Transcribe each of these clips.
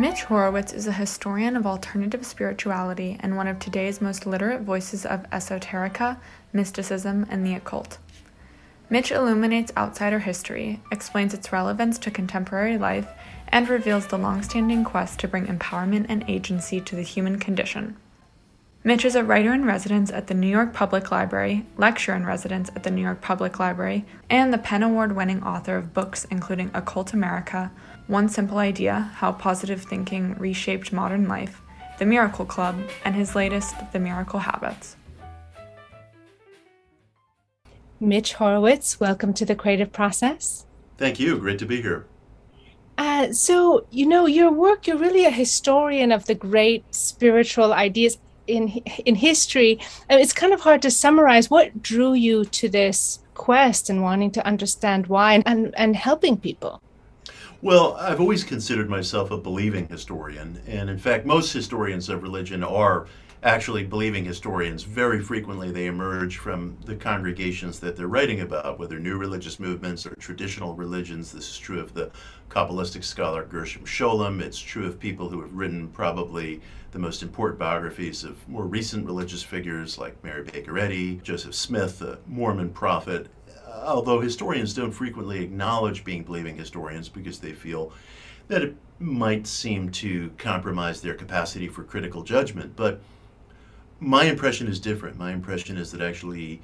Mitch Horowitz is a historian of alternative spirituality and one of today's most literate voices of esoterica, mysticism, and the occult. Mitch illuminates outsider history, explains its relevance to contemporary life, and reveals the long-standing quest to bring empowerment and agency to the human condition. Mitch is a writer in residence at the New York Public Library, lecturer in residence at the New York Public Library, and the PEN Award winning author of books including Occult America, One Simple Idea How Positive Thinking Reshaped Modern Life, The Miracle Club, and his latest, The Miracle Habits. Mitch Horowitz, welcome to the creative process. Thank you. Great to be here. Uh, so, you know, your work, you're really a historian of the great spiritual ideas in in history. Uh, it's kind of hard to summarize what drew you to this quest and wanting to understand why and, and helping people. Well, I've always considered myself a believing historian. And in fact, most historians of religion are actually believing historians. Very frequently, they emerge from the congregations that they're writing about, whether new religious movements or traditional religions. This is true of the Kabbalistic scholar Gershom Scholem. It's true of people who have written probably the most important biographies of more recent religious figures like Mary Baker Eddy, Joseph Smith, the Mormon prophet. Although historians don't frequently acknowledge being believing historians because they feel that it might seem to compromise their capacity for critical judgment. But my impression is different. My impression is that actually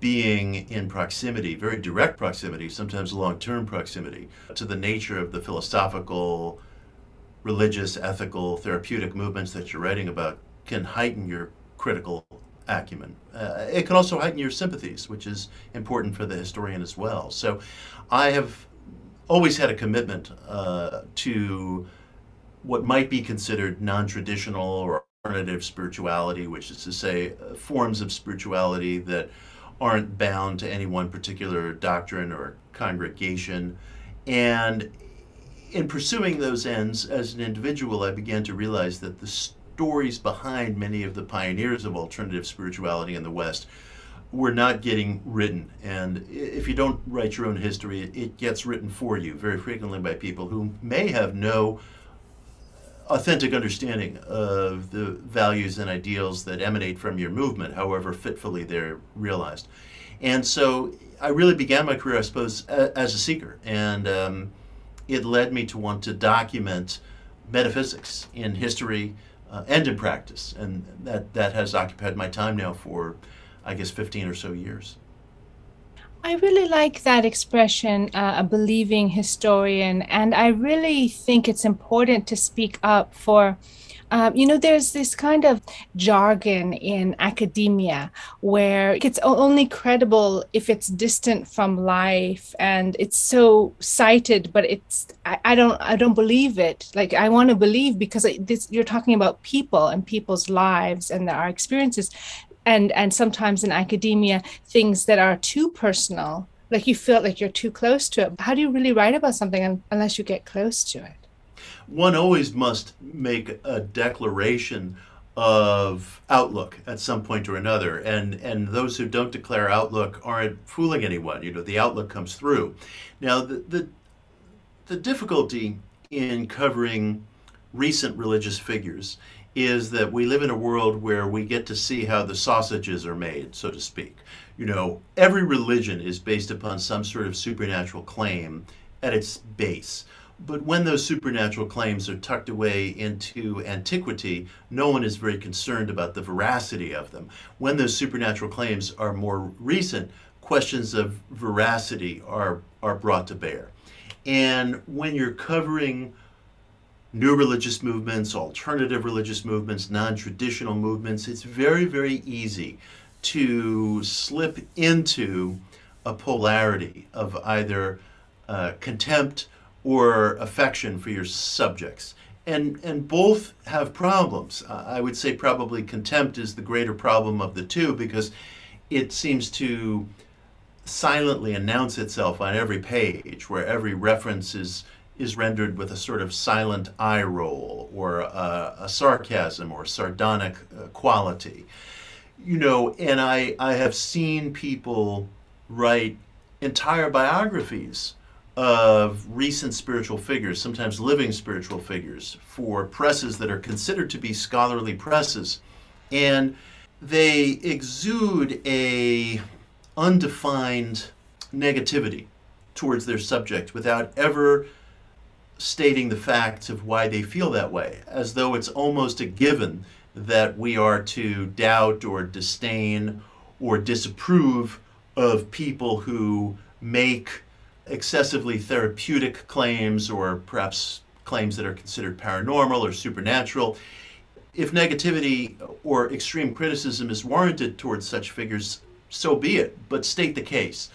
being in proximity, very direct proximity, sometimes long term proximity, to the nature of the philosophical, religious, ethical, therapeutic movements that you're writing about can heighten your critical acumen. Uh, it can also heighten your sympathies, which is important for the historian as well. So I have always had a commitment uh, to what might be considered non traditional or alternative spirituality, which is to say, uh, forms of spirituality that aren't bound to any one particular doctrine or congregation. And in pursuing those ends as an individual, I began to realize that the stories behind many of the pioneers of alternative spirituality in the West were not getting written. And if you don't write your own history, it gets written for you very frequently by people who may have no authentic understanding of the values and ideals that emanate from your movement, however fitfully they're realized. And so I really began my career, I suppose, as a seeker. And um, it led me to want to document metaphysics in history uh, and in practice. And that, that has occupied my time now for, I guess, 15 or so years. I really like that expression, uh, a believing historian. And I really think it's important to speak up for. Um, you know, there's this kind of jargon in academia where it's only credible if it's distant from life and it's so cited, but it's I, I don't I don't believe it. Like I want to believe because this you're talking about people and people's lives and our experiences, and and sometimes in academia things that are too personal like you feel like you're too close to it. How do you really write about something unless you get close to it? One always must make a declaration of outlook at some point or another. And and those who don't declare outlook aren't fooling anyone. You know the outlook comes through. Now the the, the difficulty in covering recent religious figures is that we live in a world where we get to see how the sausages are made, so to speak. You know, every religion is based upon some sort of supernatural claim at its base. But when those supernatural claims are tucked away into antiquity, no one is very concerned about the veracity of them. When those supernatural claims are more recent, questions of veracity are, are brought to bear. And when you're covering new religious movements, alternative religious movements, non traditional movements, it's very, very easy to slip into a polarity of either uh, contempt or affection for your subjects. And, and both have problems. I would say probably contempt is the greater problem of the two because it seems to silently announce itself on every page where every reference is is rendered with a sort of silent eye roll or a, a sarcasm or sardonic uh, quality. You know, and I, I have seen people write entire biographies of recent spiritual figures, sometimes living spiritual figures, for presses that are considered to be scholarly presses. And they exude a undefined negativity towards their subject without ever stating the facts of why they feel that way, as though it's almost a given that we are to doubt or disdain or disapprove of people who make excessively therapeutic claims or perhaps claims that are considered paranormal or supernatural. If negativity or extreme criticism is warranted towards such figures, so be it, but state the case.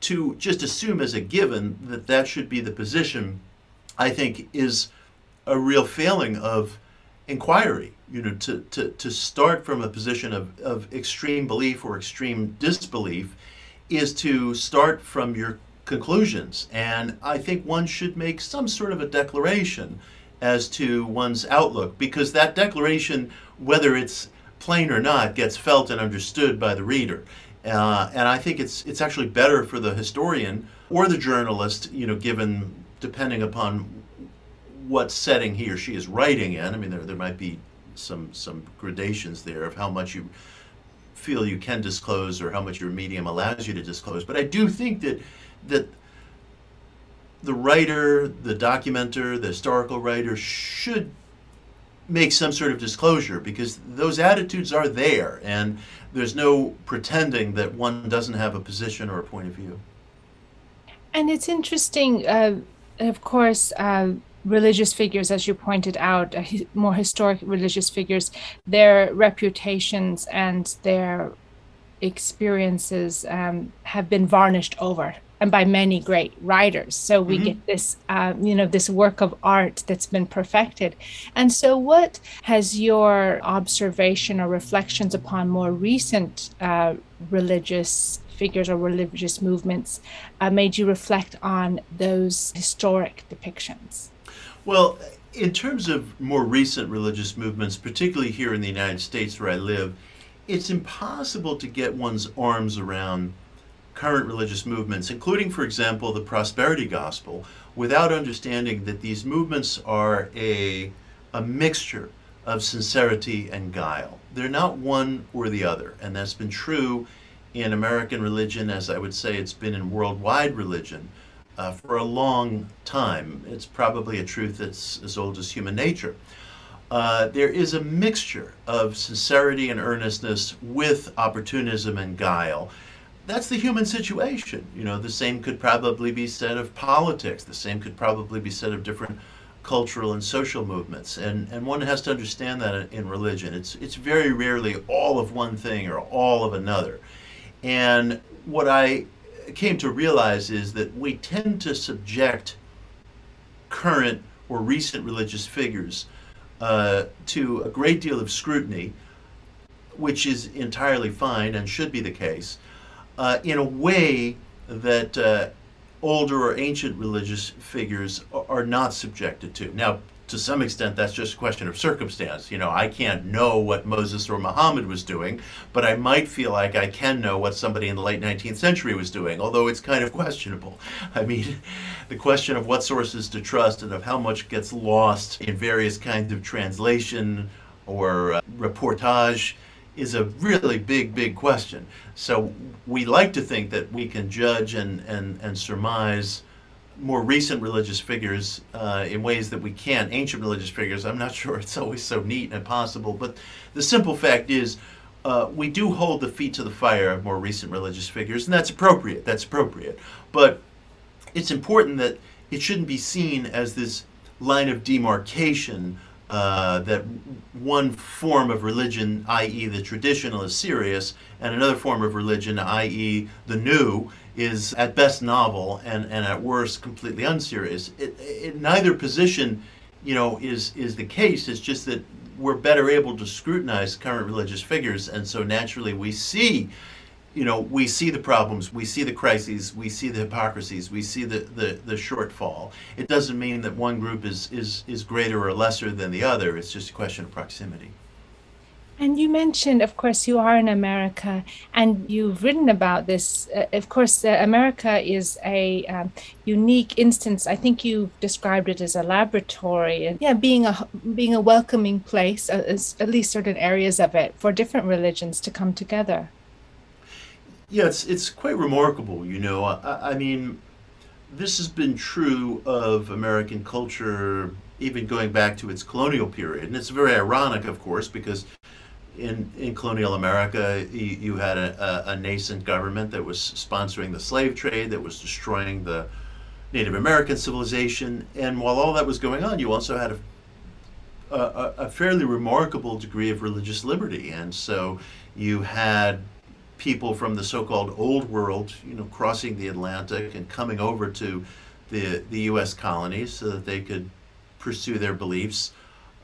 To just assume as a given that that should be the position, I think, is a real failing of inquiry. You know, to, to, to start from a position of, of extreme belief or extreme disbelief is to start from your conclusions. And I think one should make some sort of a declaration as to one's outlook because that declaration, whether it's plain or not, gets felt and understood by the reader. Uh, and I think it's it's actually better for the historian or the journalist, you know, given depending upon what setting he or she is writing in. I mean, there there might be some some gradations there of how much you feel you can disclose or how much your medium allows you to disclose. But I do think that that the writer, the documenter, the historical writer should make some sort of disclosure because those attitudes are there and there's no pretending that one doesn't have a position or a point of view. And it's interesting, uh, of course, uh, religious figures, as you pointed out, uh, more historic religious figures, their reputations and their experiences um, have been varnished over and by many great writers. So we mm-hmm. get this, uh, you know, this work of art that's been perfected. And so, what has your observation or reflections upon more recent uh, religious figures or religious movements uh, made you reflect on those historic depictions? Well, in terms of more recent religious movements, particularly here in the United States where I live, it's impossible to get one's arms around current religious movements, including, for example, the prosperity gospel, without understanding that these movements are a, a mixture of sincerity and guile. They're not one or the other, and that's been true in American religion, as I would say it's been in worldwide religion uh, for a long time. It's probably a truth that's as old as human nature. Uh, there is a mixture of sincerity and earnestness with opportunism and guile that's the human situation. You know, the same could probably be said of politics. The same could probably be said of different cultural and social movements. And and one has to understand that in religion. It's it's very rarely all of one thing or all of another. And what I came to realize is that we tend to subject current or recent religious figures uh, to a great deal of scrutiny, which is entirely fine and should be the case uh, in a way that uh, older or ancient religious figures are not subjected to. Now, to some extent, that's just a question of circumstance. You know, I can't know what Moses or Muhammad was doing, but I might feel like I can know what somebody in the late 19th century was doing, although it's kind of questionable. I mean, the question of what sources to trust and of how much gets lost in various kinds of translation or uh, reportage is a really big, big question. So we like to think that we can judge and, and, and surmise more recent religious figures uh, in ways that we can't ancient religious figures. I'm not sure it's always so neat and possible, but the simple fact is uh, we do hold the feet to the fire of more recent religious figures, and that's appropriate. That's appropriate. But it's important that it shouldn't be seen as this line of demarcation uh, that one form of religion, i.e., the traditional, is serious, and another form of religion, i.e., the new, is at best novel and, and at worst completely unserious. It, it, neither position, you know, is is the case. It's just that we're better able to scrutinize current religious figures, and so naturally we see you know, we see the problems, we see the crises, we see the hypocrisies, we see the, the, the shortfall. It doesn't mean that one group is, is, is greater or lesser than the other. It's just a question of proximity. And you mentioned, of course, you are in America and you've written about this. Uh, of course, uh, America is a um, unique instance. I think you've described it as a laboratory and yeah, being a being a welcoming place, uh, at least certain areas of it, for different religions to come together. Yeah, it's it's quite remarkable. You know, I, I mean, this has been true of American culture even going back to its colonial period, and it's very ironic, of course, because in, in colonial America, you, you had a, a, a, nascent government that was sponsoring the slave trade, that was destroying the Native American civilization. And while all that was going on, you also had a, a, a fairly remarkable degree of religious liberty. And so you had people from the so-called old world, you know, crossing the Atlantic and coming over to the, the U.S. colonies so that they could pursue their beliefs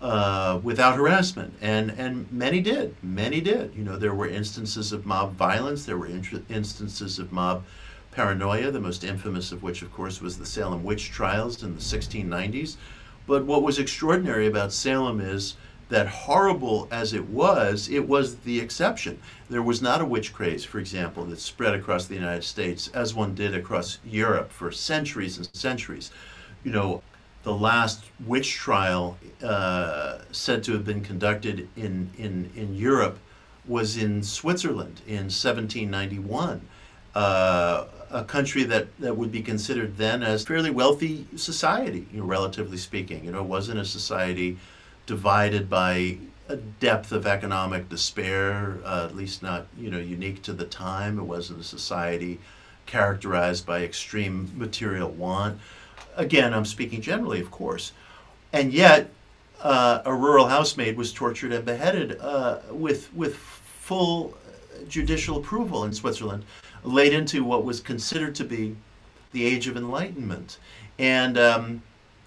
uh, without harassment, and and many did. Many did. You know, there were instances of mob violence. There were in- instances of mob paranoia. The most infamous of which, of course, was the Salem witch trials in the 1690s. But what was extraordinary about Salem is that horrible as it was, it was the exception. There was not a witch craze, for example, that spread across the United States as one did across Europe for centuries and centuries. You know, the last witch trial uh, said to have been conducted in, in, in Europe was in Switzerland in 1791, uh, a country that, that would be considered then as fairly wealthy society, you know, relatively speaking. You know, it wasn't a society divided by a depth of economic despair, uh, at least not you know unique to the time. It wasn't a society characterized by extreme material want. Again, I'm speaking generally, of course. And yet, uh, a rural housemaid was tortured and beheaded uh, with, with full judicial approval in Switzerland, late into what was considered to be the Age of Enlightenment. And, um,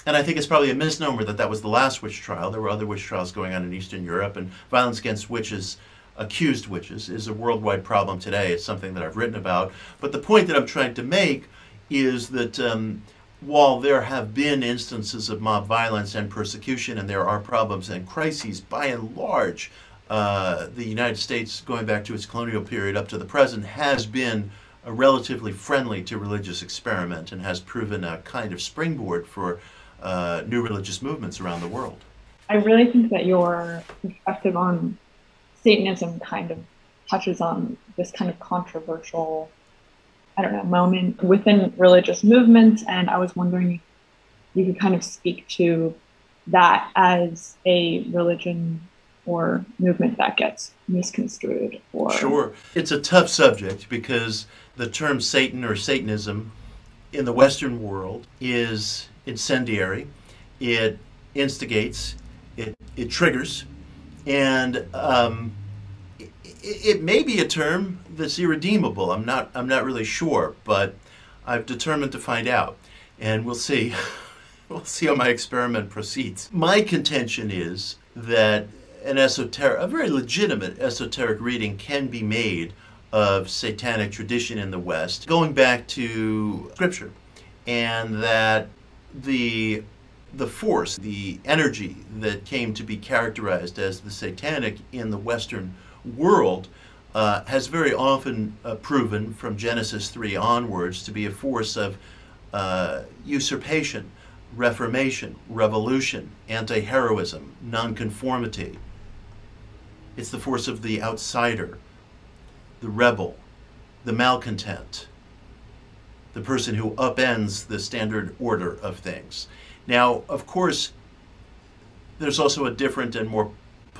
and I think it's probably a misnomer that that was the last witch trial. There were other witch trials going on in Eastern Europe, and violence against witches, accused witches, is a worldwide problem today. It's something that I've written about. But the point that I'm trying to make is that um, while there have been instances of mob violence and persecution, and there are problems and crises, by and large, uh, the United States, going back to its colonial period up to the present, has been a relatively friendly to religious experiment and has proven a kind of springboard for uh, new religious movements around the world. I really think that your perspective on Satanism kind of touches on this kind of controversial I don't know, moment within religious movements. And I was wondering if you could kind of speak to that as a religion or movement that gets misconstrued or sure it's a tough subject because the term satan or satanism in the western world is incendiary it instigates it, it triggers and um, it may be a term that's irredeemable. I'm not. I'm not really sure, but I've determined to find out, and we'll see. we'll see how my experiment proceeds. My contention is that an esoteric, a very legitimate esoteric reading can be made of satanic tradition in the West, going back to Scripture, and that the the force, the energy that came to be characterized as the satanic in the Western world uh, has very often uh, proven from Genesis 3 onwards to be a force of uh, usurpation, reformation, revolution, anti heroism, nonconformity. It's the force of the outsider, the rebel, the malcontent, the person who upends the standard order of things. Now, of course, there's also a different and more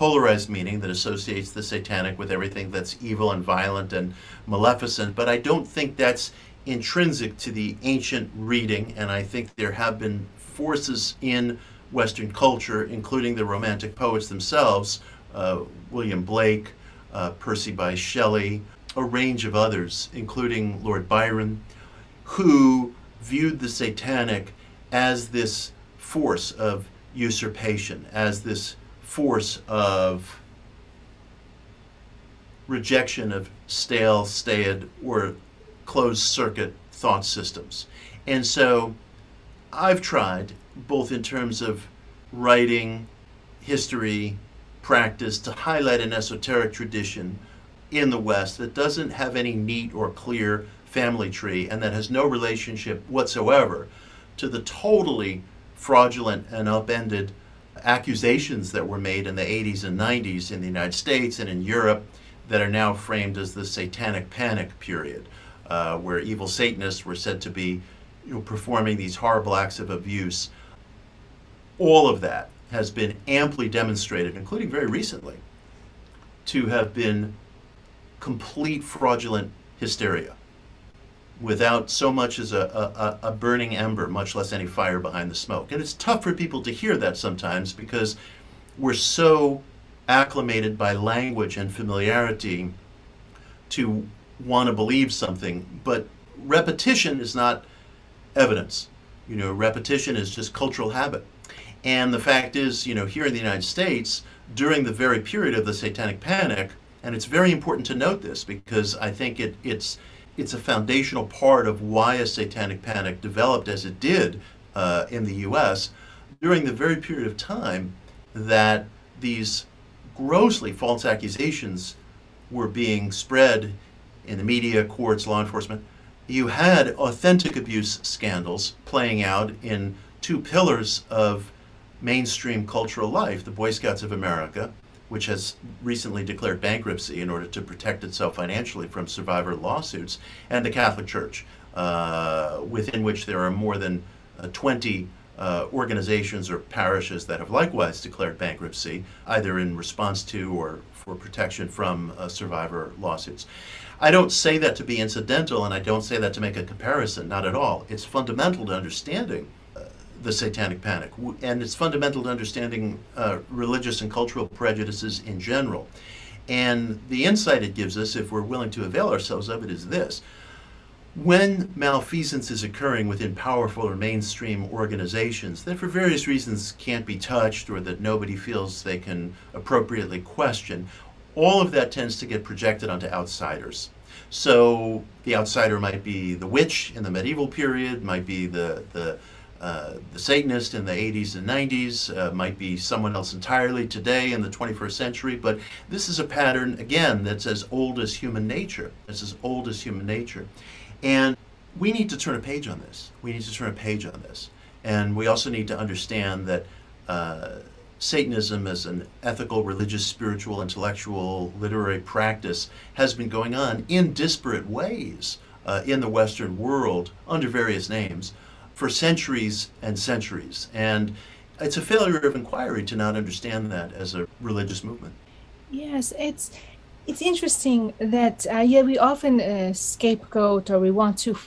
polarized meaning that associates the satanic with everything that's evil and violent and maleficent, but I don't think that's intrinsic to the ancient reading, and I think there have been forces in Western culture, including the Romantic poets themselves, uh, William Blake, uh, Percy Bysshe Shelley, a range of others, including Lord Byron, who viewed the satanic as this force of usurpation, as this force of rejection of stale, staid, or closed circuit thought systems. And so I've tried, both in terms of writing, history, practice to highlight an esoteric tradition in the West that doesn't have any neat or clear family tree and that has no relationship whatsoever to the totally fraudulent and upended accusations that were made in the 80s and 90s in the United States and in Europe that are now framed as the satanic panic period, uh, where evil Satanists were said to be you know, performing these horrible acts of abuse. All of that has been amply demonstrated, including very recently, to have been complete fraudulent hysteria without so much as a, a, a, burning ember, much less any fire behind the smoke. And it's tough for people to hear that sometimes because we're so acclimated by language and familiarity to want to believe something. But repetition is not evidence. You know, repetition is just cultural habit. And the fact is, you know, here in the United States, during the very period of the Satanic Panic, and it's very important to note this because I think it, it's it's a foundational part of why a satanic panic developed as it did uh, in the U.S. during the very period of time that these grossly false accusations were being spread in the media, courts, law enforcement. You had authentic abuse scandals playing out in two pillars of mainstream cultural life the Boy Scouts of America which has recently declared bankruptcy in order to protect itself financially from survivor lawsuits, and the Catholic Church, uh, within which there are more than uh, 20 uh, organizations or parishes that have likewise declared bankruptcy, either in response to or for protection from uh, survivor lawsuits. I don't say that to be incidental, and I don't say that to make a comparison, not at all. It's fundamental to understanding the Satanic Panic, and it's fundamental to understanding uh, religious and cultural prejudices in general. And the insight it gives us, if we're willing to avail ourselves of it, is this. When malfeasance is occurring within powerful or mainstream organizations that for various reasons can't be touched or that nobody feels they can appropriately question, all of that tends to get projected onto outsiders. So the outsider might be the witch in the medieval period, might be the, the uh, the Satanist in the 80s and 90s, uh, might be someone else entirely today in the 21st century, but this is a pattern, again, that's as old as human nature. It's as old as human nature. And we need to turn a page on this. We need to turn a page on this. And we also need to understand that uh, Satanism as an ethical, religious, spiritual, intellectual, literary practice has been going on in disparate ways uh, in the Western world under various names for centuries and centuries. And it's a failure of inquiry to not understand that as a religious movement. Yes, it's it's interesting that uh, yeah we often uh, scapegoat or we want to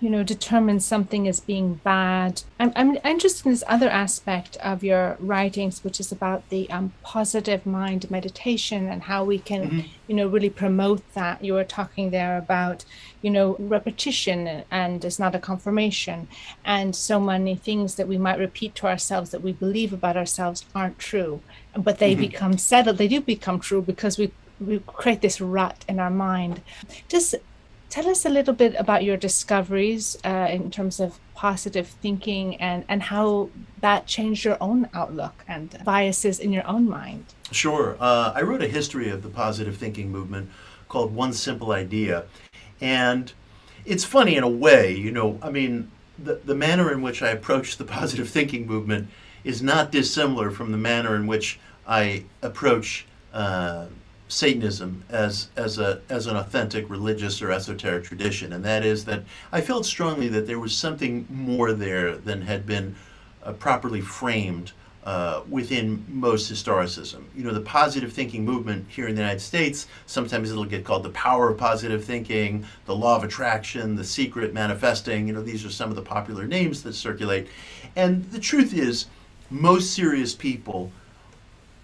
you know determine something as being bad i'm, I'm interested in this other aspect of your writings which is about the um, positive mind meditation and how we can mm-hmm. you know really promote that you were talking there about you know repetition and it's not a confirmation and so many things that we might repeat to ourselves that we believe about ourselves aren't true but they mm-hmm. become settled they do become true because we we create this rut in our mind. Just Tell us a little bit about your discoveries uh, in terms of positive thinking and, and how that changed your own outlook and biases in your own mind. Sure. Uh, I wrote a history of the positive thinking movement called One Simple Idea. And it's funny in a way, you know, I mean, the, the manner in which I approached the positive thinking movement is not dissimilar from the manner in which I approach uh, Satanism as as a as an authentic religious or esoteric tradition, and that is that I felt strongly that there was something more there than had been uh, properly framed uh, within most historicism. You know, the positive thinking movement here in the United States, sometimes it'll get called the power of positive thinking, the law of attraction, the secret manifesting. You know, these are some of the popular names that circulate, and the truth is, most serious people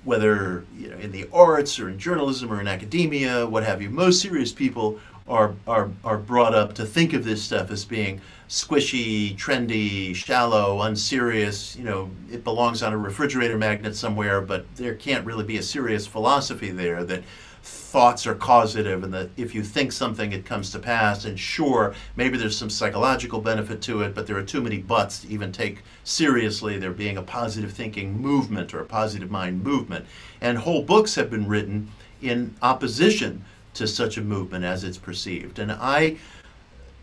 whether you know in the arts or in journalism or in academia, what have you. Most serious people are are are brought up to think of this stuff as being squishy, trendy, shallow, unserious. You know, it belongs on a refrigerator magnet somewhere, but there can't really be a serious philosophy there that thoughts are causative and that if you think something, it comes to pass. And sure, maybe there's some psychological benefit to it, but there are too many buts to even take seriously there being a positive thinking movement or a positive mind movement. And whole books have been written in opposition to such a movement as it's perceived. And I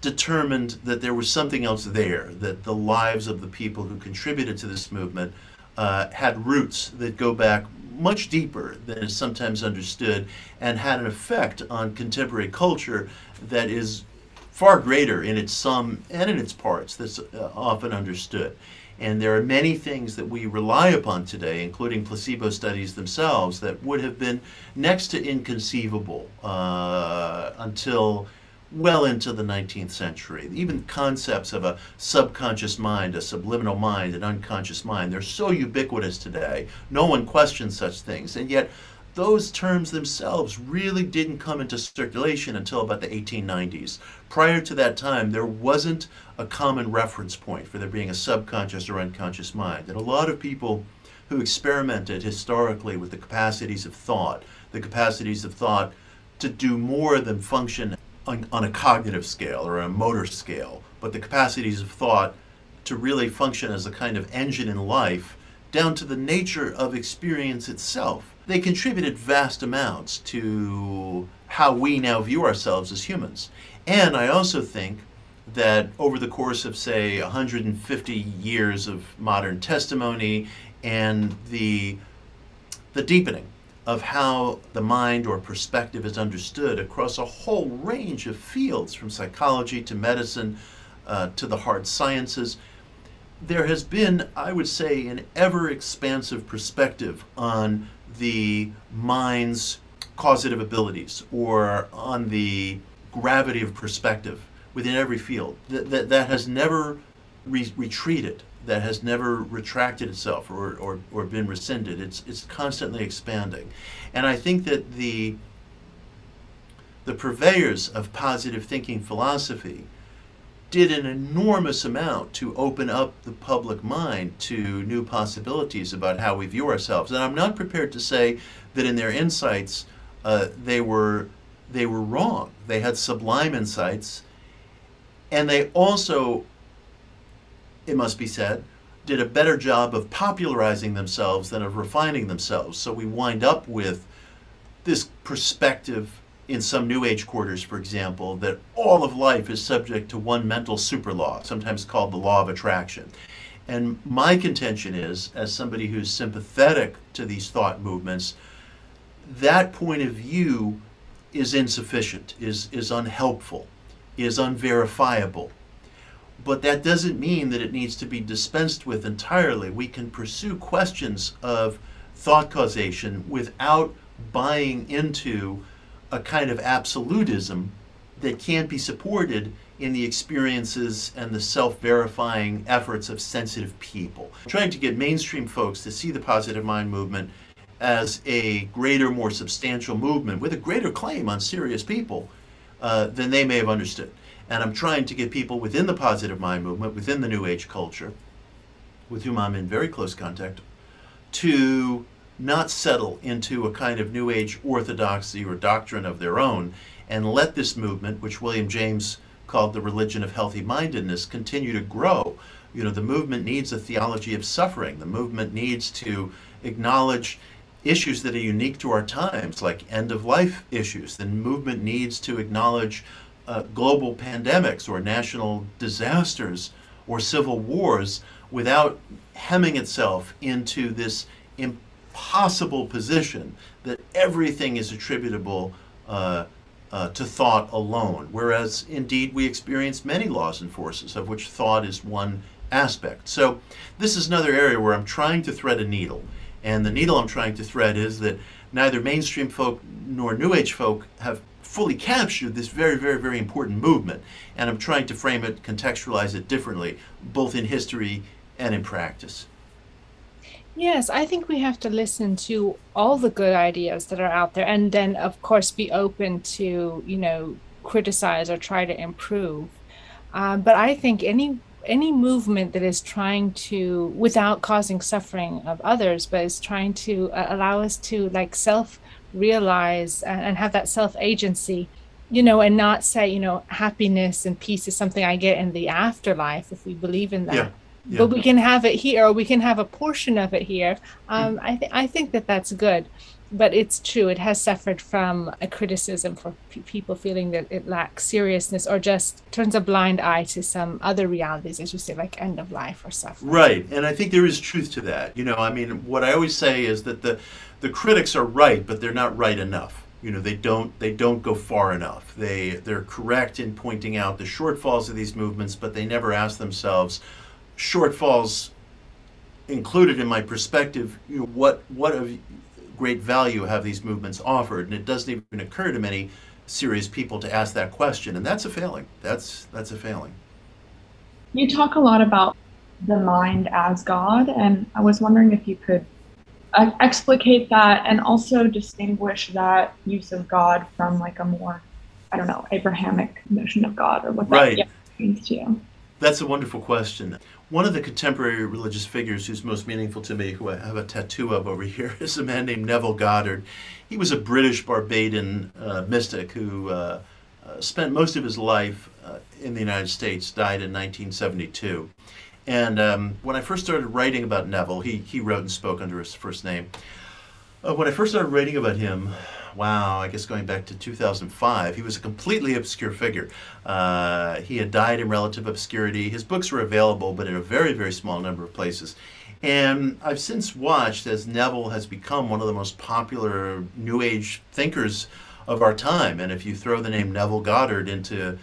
determined that there was something else there, that the lives of the people who contributed to this movement uh, had roots that go back much deeper than is sometimes understood and had an effect on contemporary culture that is far greater in its sum and in its parts that's uh, often understood. And there are many things that we rely upon today, including placebo studies themselves, that would have been next to inconceivable uh, until well into the 19th century. Even concepts of a subconscious mind, a subliminal mind, an unconscious mind, they're so ubiquitous today. No one questions such things. And yet, those terms themselves really didn't come into circulation until about the 1890s. Prior to that time, there wasn't a common reference point for there being a subconscious or unconscious mind. And a lot of people who experimented historically with the capacities of thought, the capacities of thought to do more than function on, on a cognitive scale or a motor scale, but the capacities of thought to really function as a kind of engine in life down to the nature of experience itself. They contributed vast amounts to how we now view ourselves as humans. And I also think that over the course of, say, 150 years of modern testimony and the, the deepening of how the mind or perspective is understood across a whole range of fields, from psychology to medicine uh, to the hard sciences. There has been, I would say, an ever expansive perspective on the mind's causative abilities or on the gravity of perspective within every field. That, that, that has never re- retreated that has never retracted itself or, or, or been rescinded. It's, it's constantly expanding. And I think that the, the purveyors of positive thinking philosophy did an enormous amount to open up the public mind to new possibilities about how we view ourselves. And I'm not prepared to say that in their insights uh, they were they were wrong. They had sublime insights, and they also it must be said, did a better job of popularizing themselves than of refining themselves. So we wind up with this perspective in some New Age quarters, for example, that all of life is subject to one mental super law, sometimes called the law of attraction. And my contention is, as somebody who's sympathetic to these thought movements, that point of view is insufficient, is, is unhelpful, is unverifiable but that doesn't mean that it needs to be dispensed with entirely. We can pursue questions of thought causation without buying into a kind of absolutism that can't be supported in the experiences and the self verifying efforts of sensitive people. I'm trying to get mainstream folks to see the positive mind movement as a greater, more substantial movement with a greater claim on serious people uh, than they may have understood. And I'm trying to get people within the positive mind movement, within the New Age culture, with whom I'm in very close contact, to not settle into a kind of New Age orthodoxy or doctrine of their own and let this movement, which William James called the religion of healthy mindedness, continue to grow. You know, the movement needs a theology of suffering. The movement needs to acknowledge issues that are unique to our times, like end of life issues. The movement needs to acknowledge uh, global pandemics or national disasters or civil wars without hemming itself into this impossible position that everything is attributable uh, uh, to thought alone, whereas indeed we experience many laws and forces, of which thought is one aspect. So, this is another area where I'm trying to thread a needle. And the needle I'm trying to thread is that neither mainstream folk nor New Age folk have fully captured this very, very, very important movement. And I'm trying to frame it, contextualize it differently, both in history and in practice. Yes, I think we have to listen to all the good ideas that are out there and then, of course, be open to, you know, criticize or try to improve. Um, but I think any any movement that is trying to without causing suffering of others but is trying to uh, allow us to like self realize and, and have that self agency you know, and not say, you know, happiness and peace is something I get in the afterlife if we believe in that. Yeah. Yeah. But we can have it here, or we can have a portion of it here. Um, mm. I, th- I think that that's good. But it's true, it has suffered from a criticism for p- people feeling that it lacks seriousness or just turns a blind eye to some other realities, as you say, like end of life or suffering. Right. And I think there is truth to that. You know, I mean, what I always say is that the, the critics are right, but they're not right enough. You know they don't they don't go far enough. They they're correct in pointing out the shortfalls of these movements but they never ask themselves shortfalls included in my perspective you know what what of great value have these movements offered? And it doesn't even occur to many serious people to ask that question and that's a failing. That's that's a failing. You talk a lot about the mind as god and i was wondering if you could uh, explicate that and also distinguish that use of God from like a more, I don't know, Abrahamic notion of God or what that right. means to you? That's a wonderful question. One of the contemporary religious figures who's most meaningful to me, who I have a tattoo of over here, is a man named Neville Goddard. He was a British Barbadian uh, mystic who uh, uh, spent most of his life uh, in the United States, died in 1972. And um, when I first started writing about Neville, he, he wrote and spoke under his first name. Uh, when I first started writing about him, wow, I guess going back to 2005, he was a completely obscure figure. Uh, he had died in relative obscurity. His books were available, but in a very, very small number of places. And I've since watched as Neville has become one of the most popular New Age thinkers of our time. And if you throw the name Neville Goddard into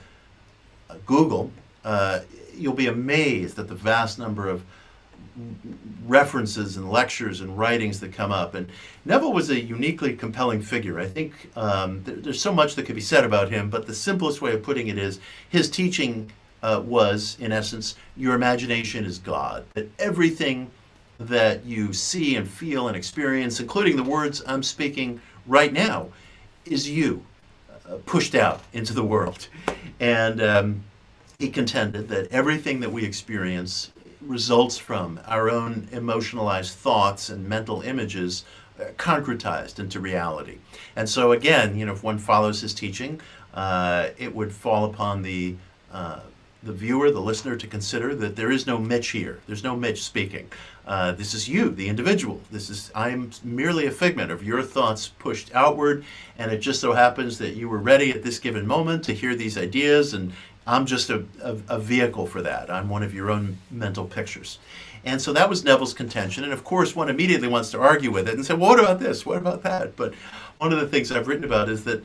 Google, uh, you'll be amazed at the vast number of references and lectures and writings that come up. And Neville was a uniquely compelling figure. I think um, th- there's so much that could be said about him, but the simplest way of putting it is his teaching uh, was, in essence, your imagination is God. That everything that you see and feel and experience, including the words I'm speaking right now, is you uh, pushed out into the world. And um, he contended that everything that we experience results from our own emotionalized thoughts and mental images uh, concretized into reality. And so, again, you know, if one follows his teaching, uh, it would fall upon the uh, the viewer, the listener, to consider that there is no Mitch here. There's no Mitch speaking. Uh, this is you, the individual. This is I am merely a figment of your thoughts pushed outward, and it just so happens that you were ready at this given moment to hear these ideas and I'm just a, a, a, vehicle for that. I'm one of your own mental pictures. And so that was Neville's contention. And of course, one immediately wants to argue with it and say, well, what about this? What about that? But one of the things I've written about is that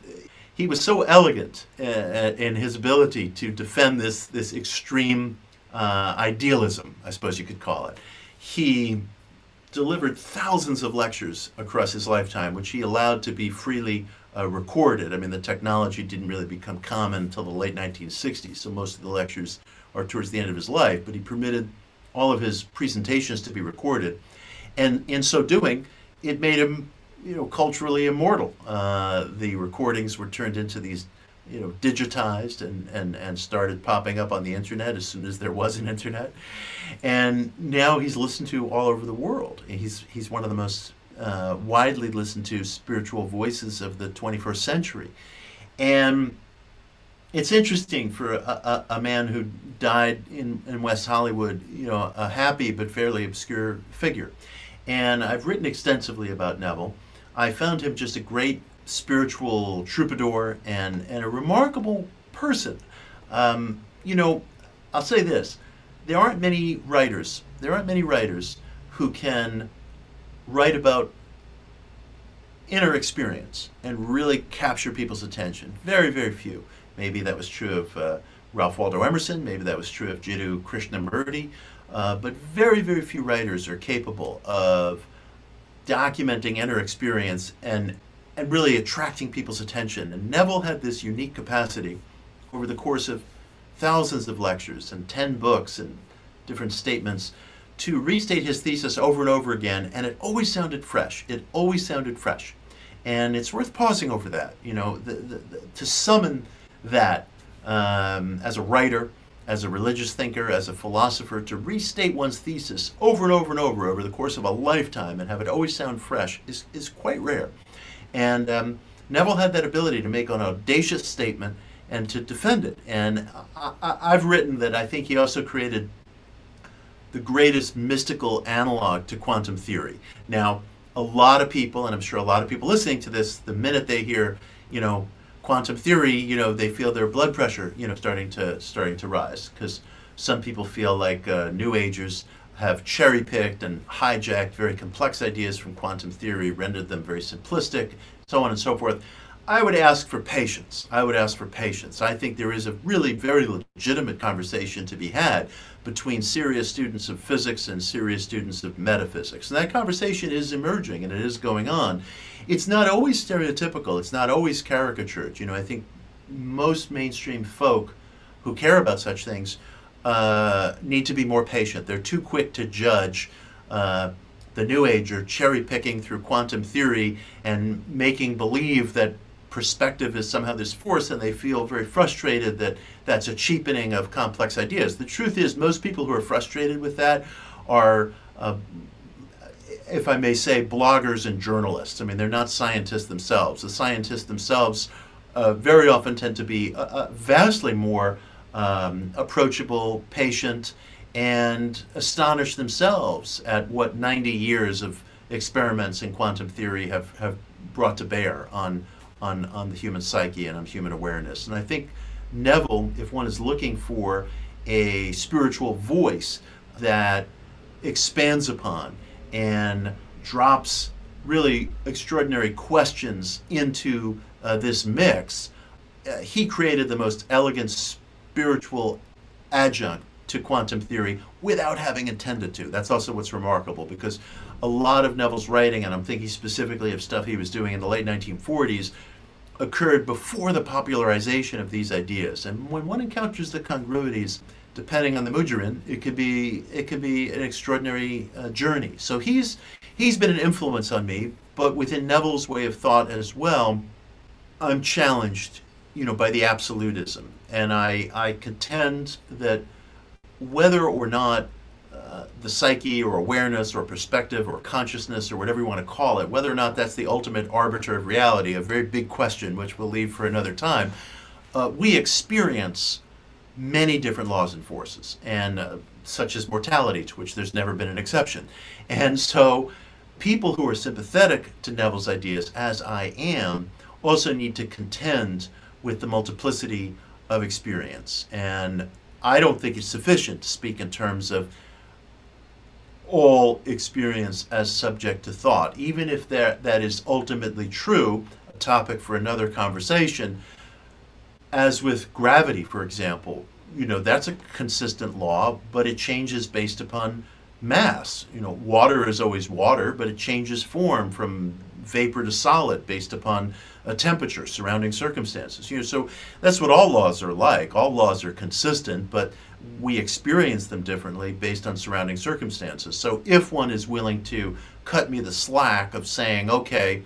he was so elegant uh, in his ability to defend this, this extreme uh, idealism, I suppose you could call it. He delivered thousands of lectures across his lifetime, which he allowed to be freely uh, recorded. I mean, the technology didn't really become common until the late 1960s, so most of the lectures are towards the end of his life, but he permitted all of his presentations to be recorded. And in so doing, it made him, you know, culturally immortal. Uh, the recordings were turned into these, you know, digitized and, and, and started popping up on the internet as soon as there was an internet. And now he's listened to all over the world. He's, he's one of the most uh, widely listened to spiritual voices of the 21st century. And it's interesting for a, a, a, man who died in, in West Hollywood, you know, a happy but fairly obscure figure. And I've written extensively about Neville. I found him just a great spiritual troubadour and, and a remarkable person. Um, you know, I'll say this there aren't many writers, there aren't many writers who can write about inner experience and really capture people's attention. Very, very few. Maybe that was true of uh, Ralph Waldo Emerson, maybe that was true of Jiddu Krishnamurti, uh, but very, very few writers are capable of documenting inner experience and, and really attracting people's attention. And Neville had this unique capacity over the course of thousands of lectures and 10 books and different statements to restate his thesis over and over again, and it always sounded fresh. It always sounded fresh. And it's worth pausing over that, you know, the, the, the, to summon that um, as a writer, as a religious thinker, as a philosopher, to restate one's thesis over and over and over over the course of a lifetime and have it always sound fresh is, is quite rare. And um, Neville had that ability to make an audacious statement and to defend it. And I, have written that I think he also created the greatest mystical analog to quantum theory. Now, a lot of people, and I'm sure a lot of people listening to this, the minute they hear, you know, quantum theory, you know, they feel their blood pressure, you know, starting to starting to rise because some people feel like uh, New Agers have cherry picked and hijacked very complex ideas from quantum theory, rendered them very simplistic, so on and so forth. I would ask for patience. I would ask for patience. I think there is a really very legitimate conversation to be had between serious students of physics and serious students of metaphysics. And that conversation is emerging and it is going on. It's not always stereotypical, it's not always caricatured. You know, I think most mainstream folk who care about such things uh, need to be more patient. They're too quick to judge. Uh, the New Ager cherry picking through quantum theory and making believe that perspective is somehow this force, and they feel very frustrated that that's a cheapening of complex ideas. The truth is, most people who are frustrated with that are, uh, if I may say, bloggers and journalists. I mean, they're not scientists themselves. The scientists themselves uh, very often tend to be uh, uh vastly more um, approachable, patient, and astonish themselves at what 90 years of experiments in quantum theory have, have brought to bear on on, on the human psyche and on human awareness. And I think Neville, if one is looking for a spiritual voice that expands upon and drops really extraordinary questions into uh, this mix, uh, he created the most elegant spiritual adjunct to quantum theory without having intended to. That's also what's remarkable because a lot of Neville's writing, and I'm thinking specifically of stuff he was doing in the late 1940s, occurred before the popularization of these ideas. And when one encounters the congruities, depending on the mood it could be it could be an extraordinary uh, journey. So he's he's been an influence on me, but within Neville's way of thought as well, I'm challenged, you know, by the absolutism, and I I contend that whether or not the psyche or awareness or perspective or consciousness or whatever you want to call it, whether or not that's the ultimate arbiter of reality, a very big question which we'll leave for another time, uh, we experience many different laws and forces, and uh, such as mortality, to which there's never been an exception. And so, people who are sympathetic to Neville's ideas, as I am, also need to contend with the multiplicity of experience. And I don't think it's sufficient to speak in terms of all experience as subject to thought. Even if that, that is ultimately true, a topic for another conversation, as with gravity, for example, you know, that's a consistent law, but it changes based upon mass. You know, water is always water, but it changes form from vapor to solid based upon a temperature, surrounding circumstances. You know, so that's what all laws are like. All laws are consistent, but we experience them differently based on surrounding circumstances. So if one is willing to cut me the slack of saying, okay,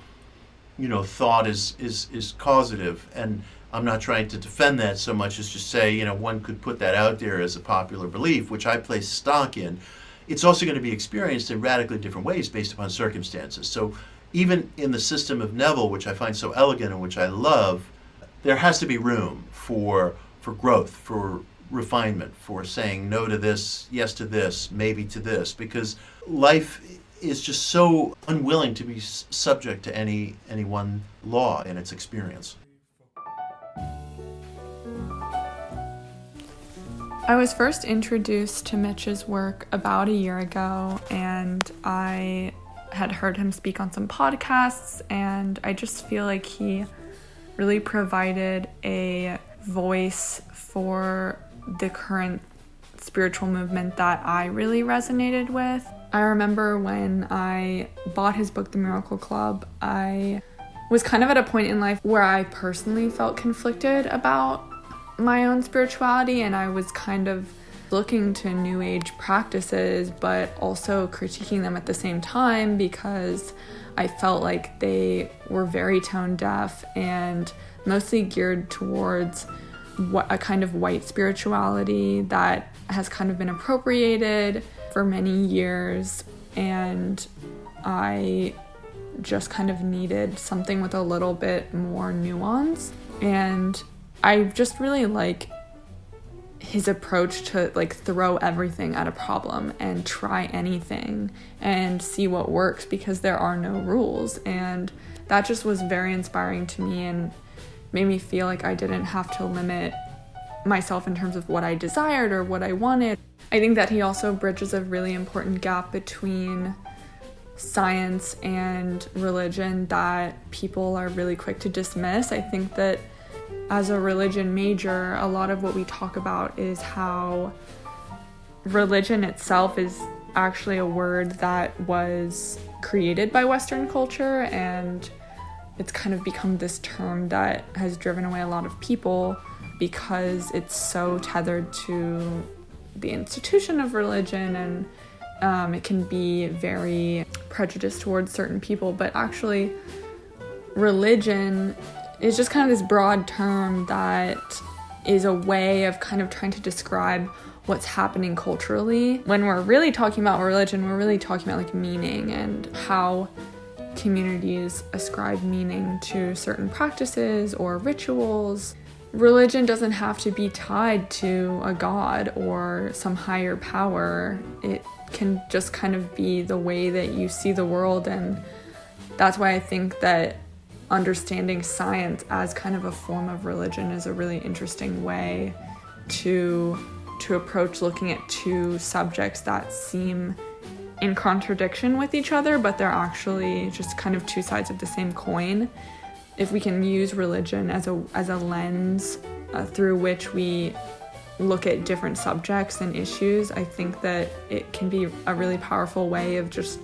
you know, thought is is is causative, and I'm not trying to defend that so much as just say, you know, one could put that out there as a popular belief, which I place stock in. It's also going to be experienced in radically different ways based upon circumstances. So even in the system of Neville, which I find so elegant and which I love, there has to be room for for growth, for refinement, for saying no to this, yes to this, maybe to this, because life is just so unwilling to be subject to any any one law in its experience. I was first introduced to Mitch's work about a year ago, and I had heard him speak on some podcasts, and I just feel like he really provided a voice for the current spiritual movement that I really resonated with. I remember when I bought his book, The Miracle Club, I was kind of at a point in life where I personally felt conflicted about my own spirituality and I was kind of looking to new age practices but also critiquing them at the same time because I felt like they were very tone deaf and mostly geared towards what a kind of white spirituality that has kind of been appropriated for many years and I just kind of needed something with a little bit more nuance. And I just really like his approach to like throw everything at a problem and try anything and see what works because there are no rules. And that just was very inspiring to me and made me feel like I didn't have to limit myself in terms of what I desired or what I wanted. I think that he also bridges a really important gap between science and religion that people are really quick to dismiss. I think that as a religion major, a lot of what we talk about is how religion itself is actually a word that was created by Western culture and it's kind of become this term that has driven away a lot of people because it's so tethered to the institution of religion and um, it can be very prejudiced towards certain people, but actually, religion is just kind of this broad term that is a way of kind of trying to describe what's happening culturally. When we're really talking about religion, we're really talking about like meaning and how communities ascribe meaning to certain practices or rituals. Religion doesn't have to be tied to a god or some higher power. It can just kind of be the way that you see the world and that's why I think that understanding science as kind of a form of religion is a really interesting way to to approach looking at two subjects that seem in contradiction with each other, but they're actually just kind of two sides of the same coin. If we can use religion as a as a lens uh, through which we look at different subjects and issues, I think that it can be a really powerful way of just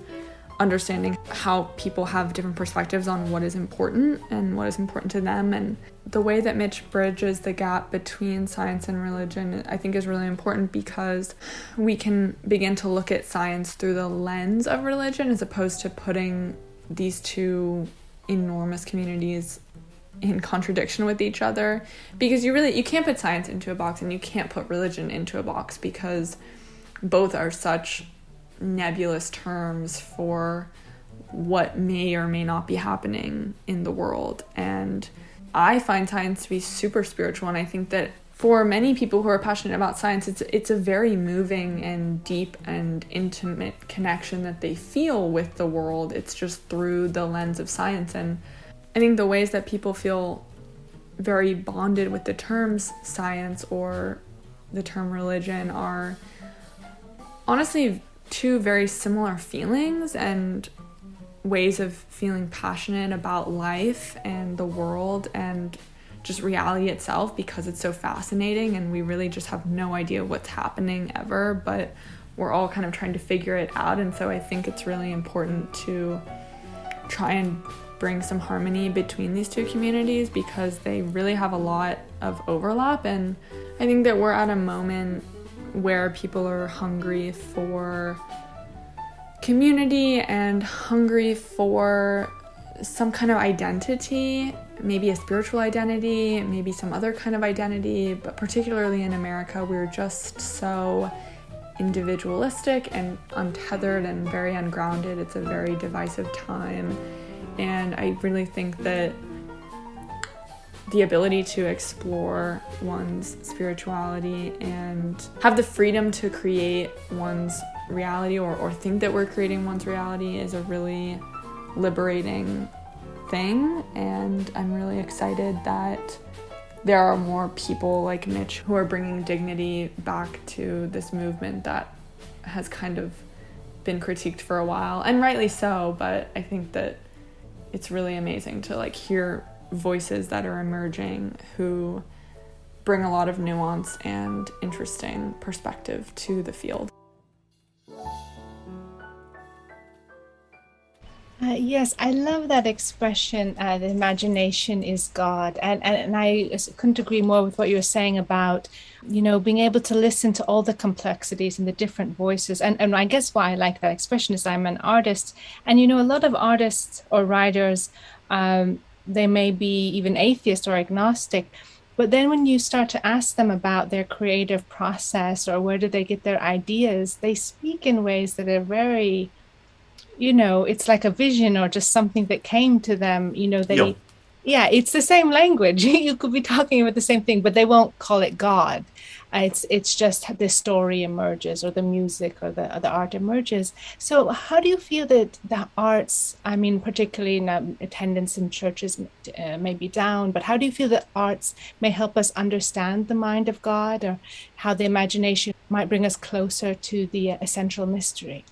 understanding how people have different perspectives on what is important and what is important to them. And the way that Mitch bridges the gap between science and religion, I think, is really important because we can begin to look at science through the lens of religion as opposed to putting these two enormous communities in contradiction with each other because you really you can't put science into a box and you can't put religion into a box because both are such nebulous terms for what may or may not be happening in the world. And I find science to be super spiritual, and I think that for many people who are passionate about science, it's it's a very moving and deep and intimate connection that they feel with the world. It's just through the lens of science, and I think the ways that people feel very bonded with the terms science or the term religion are honestly two very similar feelings and ways of feeling passionate about life and the world and just reality itself because it's so fascinating and we really just have no idea what's happening ever but we're all kind of trying to figure it out. And so I think it's really important to try and bring some harmony between these two communities because they really have a lot of overlap. And I think that we're at a moment where people are hungry for community and hungry for some kind of identity, maybe a spiritual identity, maybe some other kind of identity, but particularly in America, we're just so individualistic and untethered and very ungrounded. It's a very divisive time. And I really think that the ability to explore one's spirituality and have the freedom to create one's reality or, or think that we're creating one's reality is a really liberating thing. And I'm really excited that there are more people like Mitch who are bringing dignity back to this movement that has kind of been critiqued for a while and rightly so but i think that it's really amazing to like hear voices that are emerging who bring a lot of nuance and interesting perspective to the field. Uh, yes, I love that expression. Uh, the imagination is God, and, and and I couldn't agree more with what you were saying about, you know, being able to listen to all the complexities and the different voices. And and I guess why I like that expression is I'm an artist, and you know, a lot of artists or writers um, they may be even atheist or agnostic but then when you start to ask them about their creative process or where do they get their ideas they speak in ways that are very you know, it's like a vision or just something that came to them. You know, they, yep. yeah, it's the same language. you could be talking about the same thing, but they won't call it God. It's it's just the story emerges, or the music, or the or the art emerges. So, how do you feel that the arts? I mean, particularly in um, attendance in churches uh, may be down, but how do you feel that arts may help us understand the mind of God, or how the imagination might bring us closer to the uh, essential mystery?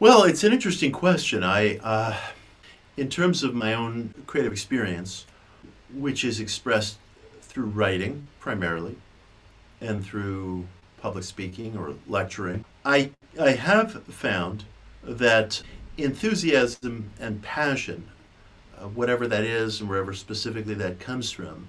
Well, it's an interesting question. I, uh, in terms of my own creative experience, which is expressed through writing primarily, and through public speaking or lecturing, I I have found that enthusiasm and passion, uh, whatever that is and wherever specifically that comes from,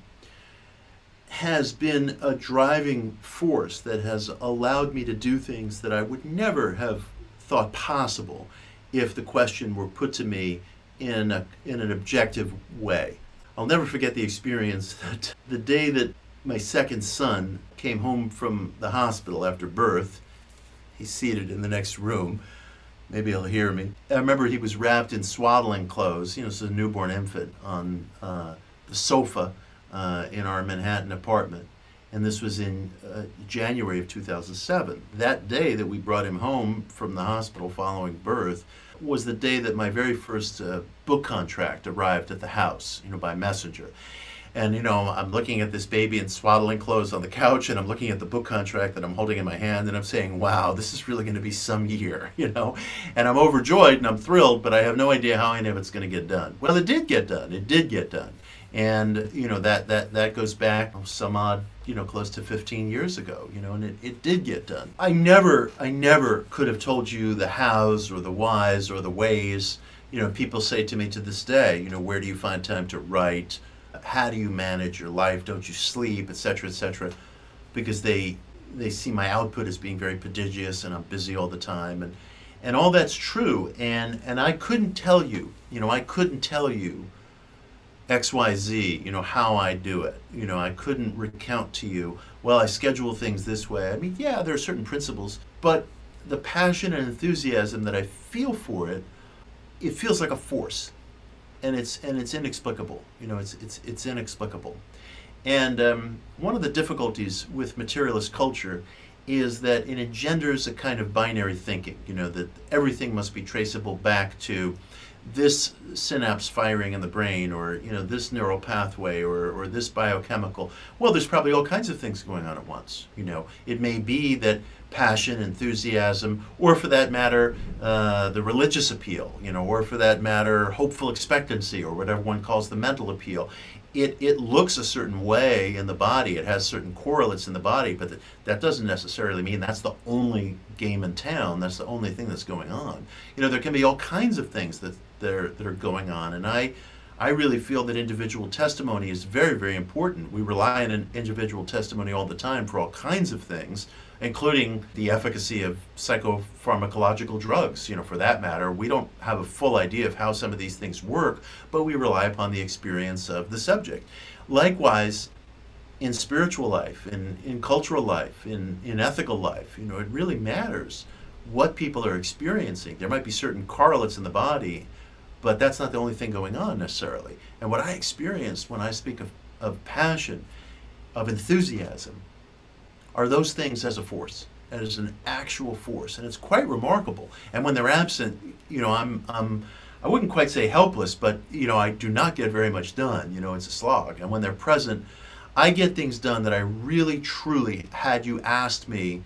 has been a driving force that has allowed me to do things that I would never have thought possible if the question were put to me in, a, in an objective way. I'll never forget the experience that the day that my second son came home from the hospital after birth, he's seated in the next room. Maybe he'll hear me. I remember he was wrapped in swaddling clothes, you know, so a newborn infant on uh, the sofa uh, in our Manhattan apartment and this was in uh, January of 2007. That day that we brought him home from the hospital following birth was the day that my very first uh, book contract arrived at the house, you know, by messenger. And you know, I'm looking at this baby in swaddling clothes on the couch, and I'm looking at the book contract that I'm holding in my hand, and I'm saying, "Wow, this is really going to be some year," you know. And I'm overjoyed and I'm thrilled, but I have no idea how any of it's going to get done. Well, it did get done. It did get done, and you know that that that goes back some odd you know close to 15 years ago you know and it, it did get done i never i never could have told you the hows or the whys or the ways you know people say to me to this day you know where do you find time to write how do you manage your life don't you sleep etc etc because they they see my output as being very prodigious and i'm busy all the time and and all that's true and and i couldn't tell you you know i couldn't tell you XYZ, you know, how I do it. You know, I couldn't recount to you, well, I schedule things this way. I mean, yeah, there are certain principles, but the passion and enthusiasm that I feel for it, it feels like a force. And it's and it's inexplicable. You know, it's it's it's inexplicable. And um, one of the difficulties with materialist culture is that it engenders a kind of binary thinking. You know, that everything must be traceable back to this synapse firing in the brain or you know this neural pathway or, or this biochemical well there's probably all kinds of things going on at once you know. It may be that passion enthusiasm or for that matter uh, the religious appeal you know or for that matter hopeful expectancy or whatever one calls the mental appeal. It, it looks a certain way in the body. It has certain correlates in the body but that, that doesn't necessarily mean that's the only game in town. That's the only thing that's going on. You know there can be all kinds of things that that are, that are going on. And I, I really feel that individual testimony is very, very important. We rely on an individual testimony all the time for all kinds of things, including the efficacy of psychopharmacological drugs. You know, for that matter, we don't have a full idea of how some of these things work, but we rely upon the experience of the subject. Likewise, in spiritual life, in, in cultural life, in, in ethical life, you know, it really matters what people are experiencing. There might be certain correlates in the body but that's not the only thing going on necessarily. And what I experience when I speak of, of passion, of enthusiasm, are those things as a force, as an actual force. And it's quite remarkable. And when they're absent, you know, I'm, I'm I wouldn't quite say helpless, but you know, I do not get very much done. You know, it's a slog. And when they're present, I get things done that I really, truly, had you asked me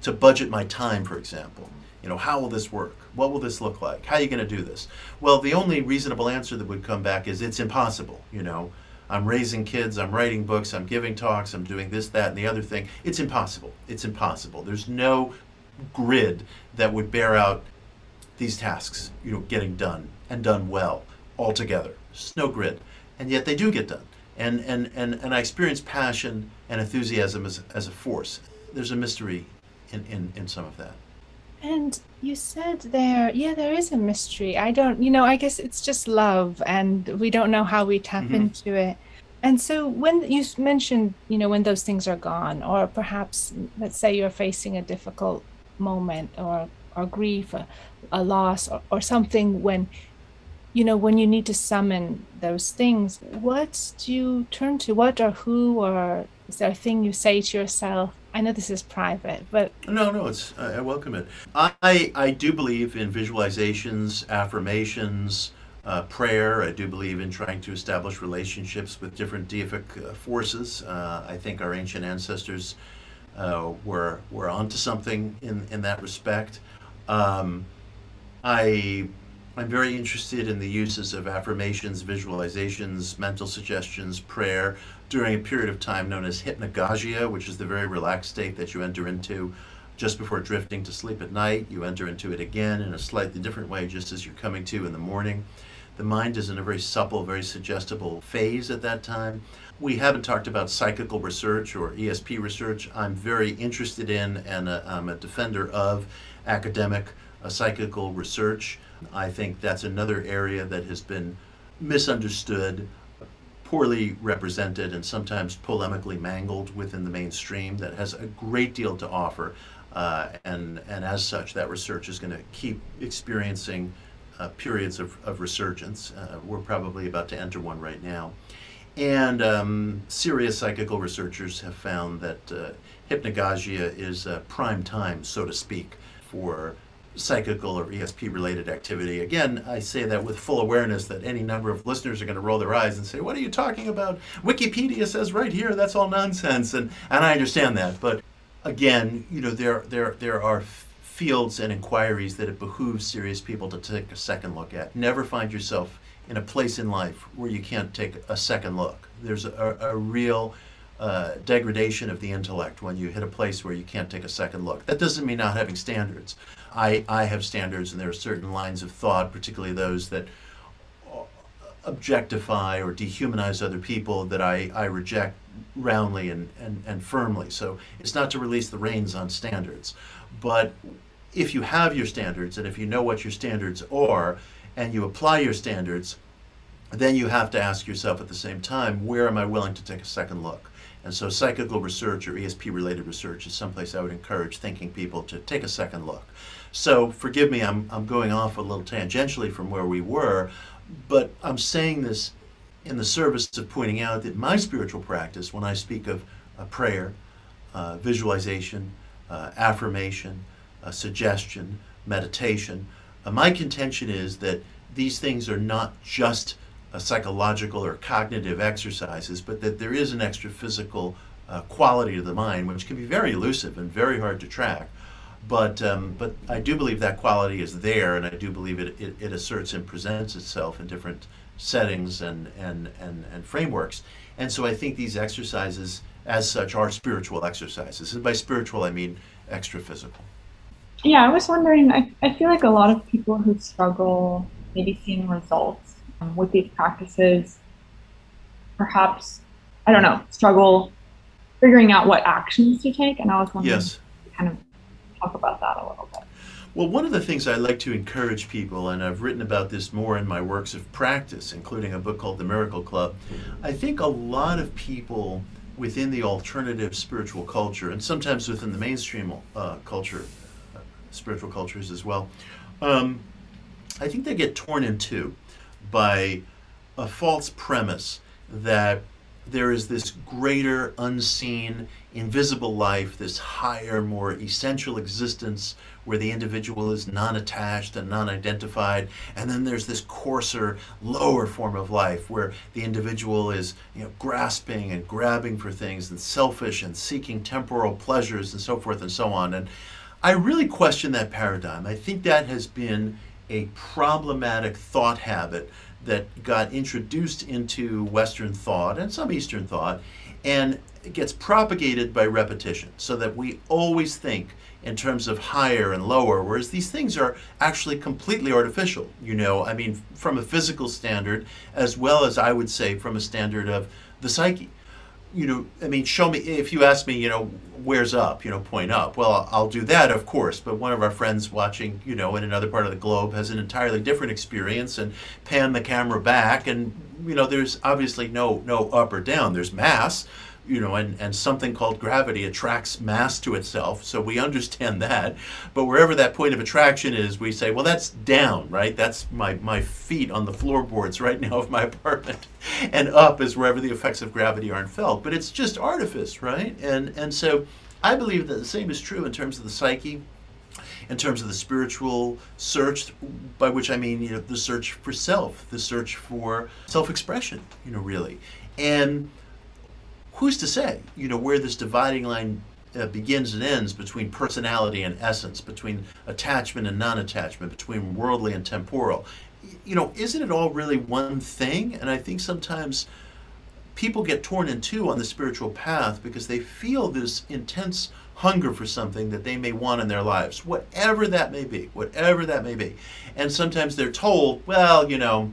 to budget my time, for example, you know, how will this work? What will this look like? How are you going to do this? Well, the only reasonable answer that would come back is it's impossible. You know, I'm raising kids, I'm writing books, I'm giving talks, I'm doing this, that, and the other thing. It's impossible. It's impossible. There's no grid that would bear out these tasks, you know, getting done and done well altogether. There's no grid. And yet they do get done. And, and, and, and I experience passion and enthusiasm as, as a force. There's a mystery in, in, in some of that. And you said there, yeah, there is a mystery. I don't, you know, I guess it's just love, and we don't know how we tap mm-hmm. into it. And so when you mentioned, you know, when those things are gone, or perhaps let's say you're facing a difficult moment or or grief, a, a loss, or, or something when you know when you need to summon those things what do you turn to what or who or is there a thing you say to yourself i know this is private but no no it's i welcome it i i do believe in visualizations affirmations uh, prayer. I do believe in trying to establish relationships with different deific uh, forces. Uh, I think our ancient ancestors uh, were were onto something in in that respect. Um, I I'm very interested in the uses of affirmations, visualizations, mental suggestions, prayer during a period of time known as hypnagogia, which is the very relaxed state that you enter into just before drifting to sleep at night. You enter into it again in a slightly different way just as you're coming to in the morning. The mind is in a very supple, very suggestible phase at that time. We haven't talked about psychical research or ESP research. I'm very interested in and i I'm a defender of academic uh, psychical research. I think that's another area that has been misunderstood, poorly represented, and sometimes polemically mangled within the mainstream that has a great deal to offer. Uh, and, and as such, that research is going to keep experiencing uh, periods of, of resurgence. Uh, we're probably about to enter one right now. And um, serious psychical researchers have found that uh, hypnagogia is a prime time, so to speak, for psychical or ESP related activity. Again, I say that with full awareness that any number of listeners are going to roll their eyes and say, What are you talking about? Wikipedia says right here that's all nonsense. And, and I understand that. But again, you know, there, there, there are fields and inquiries that it behooves serious people to take a second look at. Never find yourself in a place in life where you can't take a second look. There's a, a real uh, degradation of the intellect when you hit a place where you can't take a second look. That doesn't mean not having standards. I, I have standards, and there are certain lines of thought, particularly those that objectify or dehumanize other people, that I, I reject roundly and, and, and firmly. So it's not to release the reins on standards. But if you have your standards, and if you know what your standards are, and you apply your standards, then you have to ask yourself at the same time, where am I willing to take a second look? And so psychical research or ESP related research is someplace I would encourage thinking people to take a second look. So forgive me, I'm, I'm going off a little tangentially from where we were, but I'm saying this in the service of pointing out that my spiritual practice, when I speak of prayer, uh, visualization, uh, affirmation, uh, suggestion, meditation, uh, my contention is that these things are not just psychological or cognitive exercises, but that there is an extra physical uh, quality to the mind, which can be very elusive and very hard to track. But, um, but I do believe that quality is there, and I do believe it, it, it asserts and presents itself in different settings and, and, and, and frameworks. And so I think these exercises, as such, are spiritual exercises. And by spiritual, I mean extra physical. Yeah, I was wondering, I, I feel like a lot of people who struggle maybe seeing results um, with these practices perhaps, I don't know, struggle figuring out what actions to take. And I was wondering yes. kind of talk about that a little bit. Well, one of the things I like to encourage people, and I've written about this more in my works of practice, including a book called The Miracle Club, I think a lot of people within the alternative spiritual culture, and sometimes within the mainstream uh, culture, uh, spiritual cultures as well, um, I think they get torn in two by a false premise that there is this greater, unseen, invisible life, this higher, more essential existence where the individual is non attached and non identified. And then there's this coarser, lower form of life where the individual is you know, grasping and grabbing for things and selfish and seeking temporal pleasures and so forth and so on. And I really question that paradigm. I think that has been a problematic thought habit that got introduced into Western thought and some Eastern thought and gets propagated by repetition so that we always think in terms of higher and lower, whereas these things are actually completely artificial. You know, I mean, from a physical standard, as well as I would say from a standard of the psyche you know, I mean, show me, if you ask me, you know, where's up, you know, point up. Well, I'll do that, of course. But one of our friends watching, you know, in another part of the globe has an entirely different experience and pan the camera back. And, you know, there's obviously no, no up or down. There's mass, you know, and, and something called gravity attracts mass to itself. So we understand that. But wherever that point of attraction is, we say, well, that's down, right? That's my, my feet on the floorboards right now of my apartment. And up is wherever the effects of gravity aren't felt. But it's just artifice, right? And, and so I believe that the same is true in terms of the psyche in terms of the spiritual search, by which I mean, you know, the search for self, the search for self-expression, you know, really. And who's to say, you know, where this dividing line uh, begins and ends between personality and essence, between attachment and non-attachment, between worldly and temporal. You know, isn't it all really one thing? And I think sometimes people get torn in two on the spiritual path because they feel this intense hunger for something that they may want in their lives, whatever that may be, whatever that may be. And sometimes they're told, well, you know,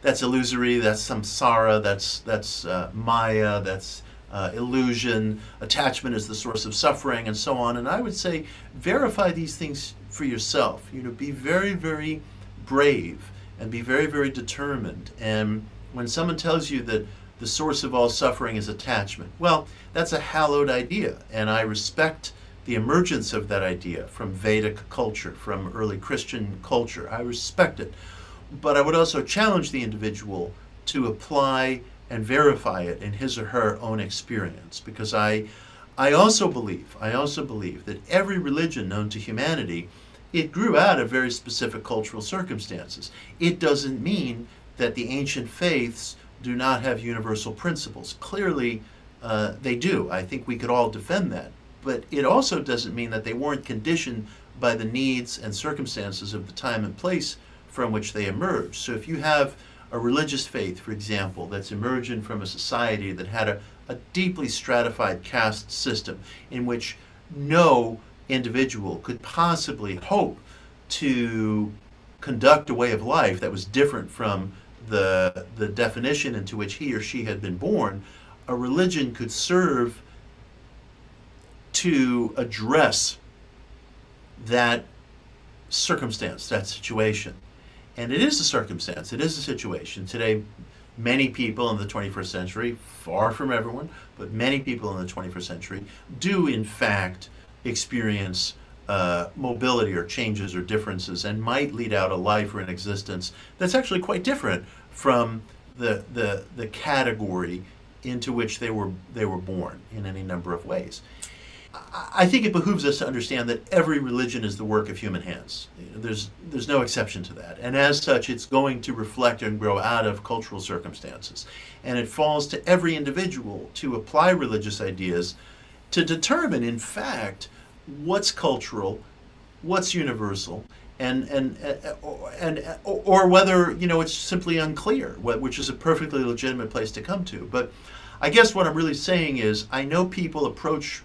that's illusory, that's samsara, that's that's uh, maya, that's uh, illusion, attachment is the source of suffering, and so on. And I would say verify these things for yourself. You know, be very, very brave and be very, very determined. And when someone tells you that the source of all suffering is attachment, well, that's a hallowed idea, and I respect the emergence of that idea from Vedic culture, from early Christian culture. I respect it. But I would also challenge the individual to apply and verify it in his or her own experience because I I also believe I also believe that every religion known to humanity it grew out of very specific cultural circumstances. It doesn't mean that the ancient faiths do not have universal principles. Clearly, uh, they do. I think we could all defend that. But it also doesn't mean that they weren't conditioned by the needs and circumstances of the time and place from which they emerged. So if you have a religious faith, for example, that's emergent from a society that had a, a deeply stratified caste system in which no individual could possibly hope to conduct a way of life that was different from the, the definition into which he or she had been born, a religion could serve to address that circumstance, that situation. And it is a circumstance, it is a situation. Today, many people in the 21st century, far from everyone, but many people in the 21st century do in fact experience uh, mobility or changes or differences and might lead out a life or an existence that's actually quite different from the, the, the category into which they were, they were born in any number of ways. I think it behooves us to understand that every religion is the work of human hands. There's, there's no exception to that. And as such, it's going to reflect and grow out of cultural circumstances. And it falls to every individual to apply religious ideas to determine, in fact, what's cultural, what's universal, and and uh, and uh, or whether you know it's simply unclear, which is a perfectly legitimate place to come to. But I guess what I'm really saying is I know people approach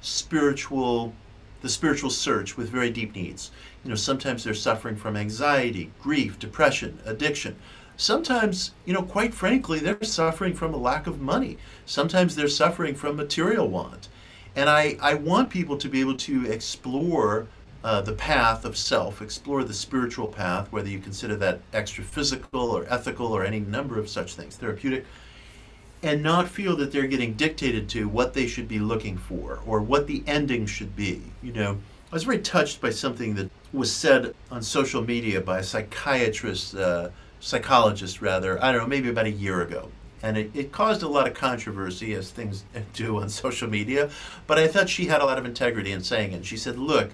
spiritual the spiritual search with very deep needs. You know, sometimes they're suffering from anxiety, grief, depression, addiction. Sometimes, you know, quite frankly, they're suffering from a lack of money. Sometimes they're suffering from material want. And I, I want people to be able to explore uh, the path of self, explore the spiritual path, whether you consider that extra physical or ethical or any number of such things, therapeutic, and not feel that they're getting dictated to what they should be looking for or what the ending should be. You know, I was very touched by something that was said on social media by a psychiatrist, uh, psychologist rather, I don't know, maybe about a year ago. And it, it caused a lot of controversy, as things do on social media. But I thought she had a lot of integrity in saying it. She said, Look,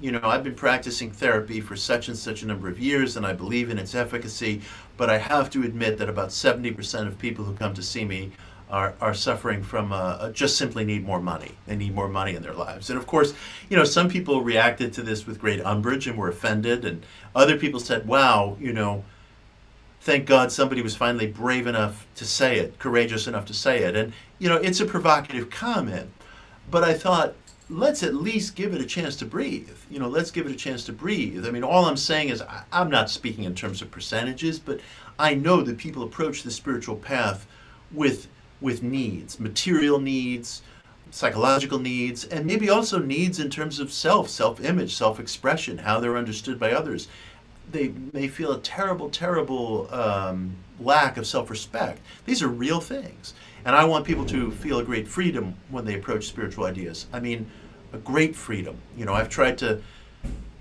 you know, I've been practicing therapy for such and such a number of years and I believe in its efficacy, but I have to admit that about 70% of people who come to see me are, are suffering from uh, just simply need more money. They need more money in their lives. And of course, you know, some people reacted to this with great umbrage and were offended, and other people said, wow, you know, thank God somebody was finally brave enough to say it, courageous enough to say it. And, you know, it's a provocative comment. But I thought, let's at least give it a chance to breathe. You know, let's give it a chance to breathe. I mean, all I'm saying is I, am not speaking in terms of percentages, but I know that people approach the spiritual path with with needs, material needs, psychological needs, and maybe also needs in terms of self, self-image, self-expression, how they're understood by others. They may feel a terrible, terrible um, lack of self-respect. These are real things. And I want people to feel a great freedom when they approach spiritual ideas. I mean, a great freedom. You know, I've tried to,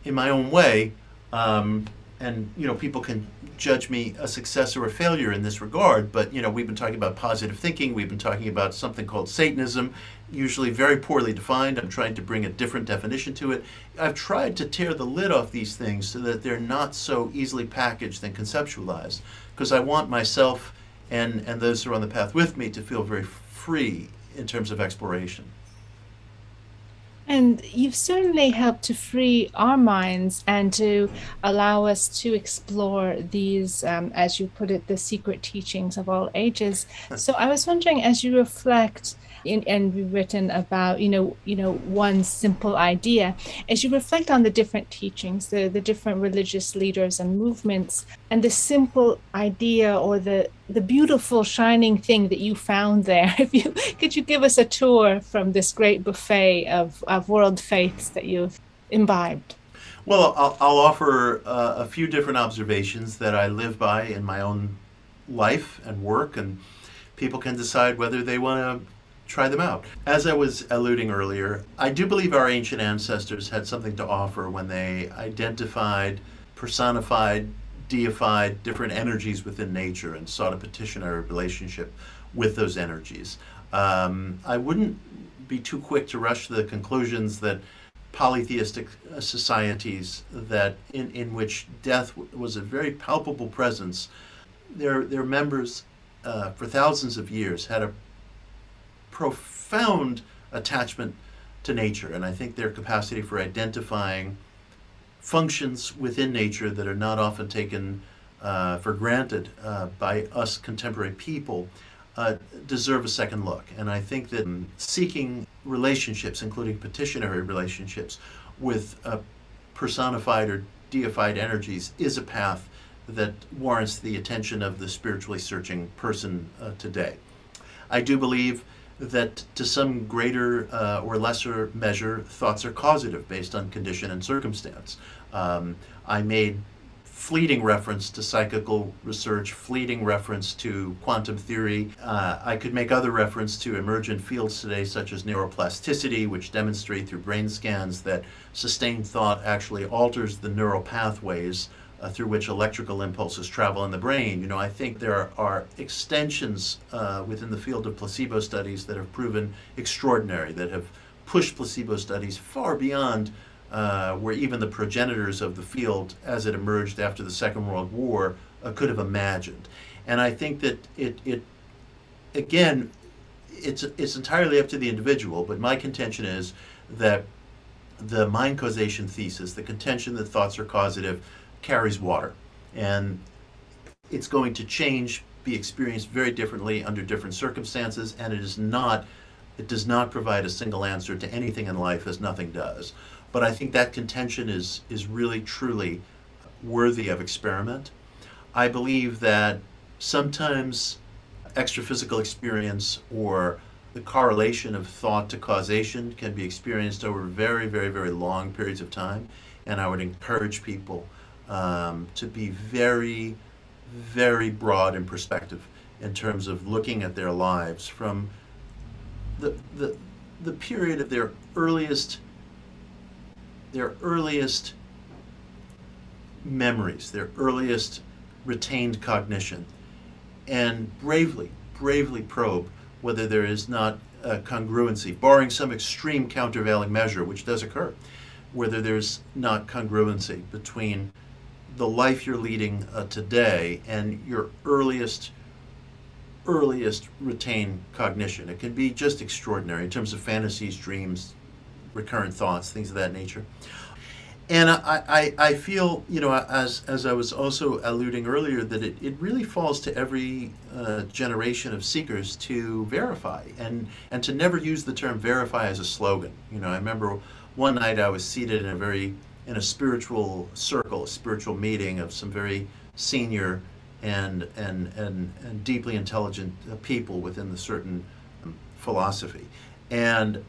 in my own way, um, and you know, people can judge me a success or a failure in this regard. But you know, we've been talking about positive thinking. We've been talking about something called Satanism, usually very poorly defined. I'm trying to bring a different definition to it. I've tried to tear the lid off these things so that they're not so easily packaged and conceptualized, because I want myself and and those who are on the path with me to feel very free in terms of exploration. And you've certainly helped to free our minds and to allow us to explore these, um, as you put it, the secret teachings of all ages. So I was wondering, as you reflect in, and we've written about you know you know one simple idea. As you reflect on the different teachings the the different religious leaders and movements and the simple idea or the the beautiful shining thing that you found there if you could you give us a tour from this great buffet of, of world faiths that you've imbibed? Well i'll, I'll offer uh, a few different observations that i live by in my own life and work and people can decide whether they want to try them out. As I was alluding earlier, I do believe our ancient ancestors had something to offer when they identified, personified, deified different energies within nature and sought a petitionary relationship with those energies. Um, I wouldn't be too quick to rush to the conclusions that polytheistic uh, societies that in, in which death was a very palpable presence, their, their members uh, for thousands of years had a profound attachment to nature. And I think their capacity for identifying functions within nature that are not often taken uh, for granted uh, by us contemporary people uh, deserve a second look. And I think that seeking relationships, including petitionary relationships, with uh, personified or deified energies is a path that warrants the attention of the spiritually searching person uh, today. I do believe that to some greater uh, or lesser measure, thoughts are causative based on condition and circumstance. Um, I made fleeting reference to psychical research, fleeting reference to quantum theory. Uh, I could make other reference to emergent fields today, such as neuroplasticity, which demonstrate through brain scans that sustained thought actually alters the neural pathways uh, through which electrical impulses travel in the brain. You know, I think there are, are extensions uh, within the field of placebo studies that have proven extraordinary, that have pushed placebo studies far beyond uh, where even the progenitors of the field, as it emerged after the Second World War, uh, could have imagined. And I think that it, it again, it's, it's entirely up to the individual, but my contention is that the mind causation thesis, the contention that thoughts are causative, carries water. And it's going to change, be experienced very differently under different circumstances, and it is not, it does not provide a single answer to anything in life as nothing does. But I think that contention is, is really, truly worthy of experiment. I believe that sometimes extraphysical experience or the correlation of thought to causation can be experienced over very, very, very long periods of time. And I would encourage people um, to be very, very broad in perspective in terms of looking at their lives from the, the, the period of their earliest their earliest memories, their earliest retained cognition, and bravely, bravely probe whether there is not a congruency, barring some extreme countervailing measure, which does occur, whether there's not congruency between the life you're leading uh, today and your earliest earliest retained cognition. It can be just extraordinary in terms of fantasies, dreams, recurrent thoughts, things of that nature. And I, I, I feel, you know, as, as I was also alluding earlier, that it, it really falls to every uh, generation of seekers to verify and, and to never use the term verify as a slogan. You know, I remember one night I was seated in a very in a spiritual circle, a spiritual meeting of some very senior and and and, and deeply intelligent people within the certain um, philosophy. And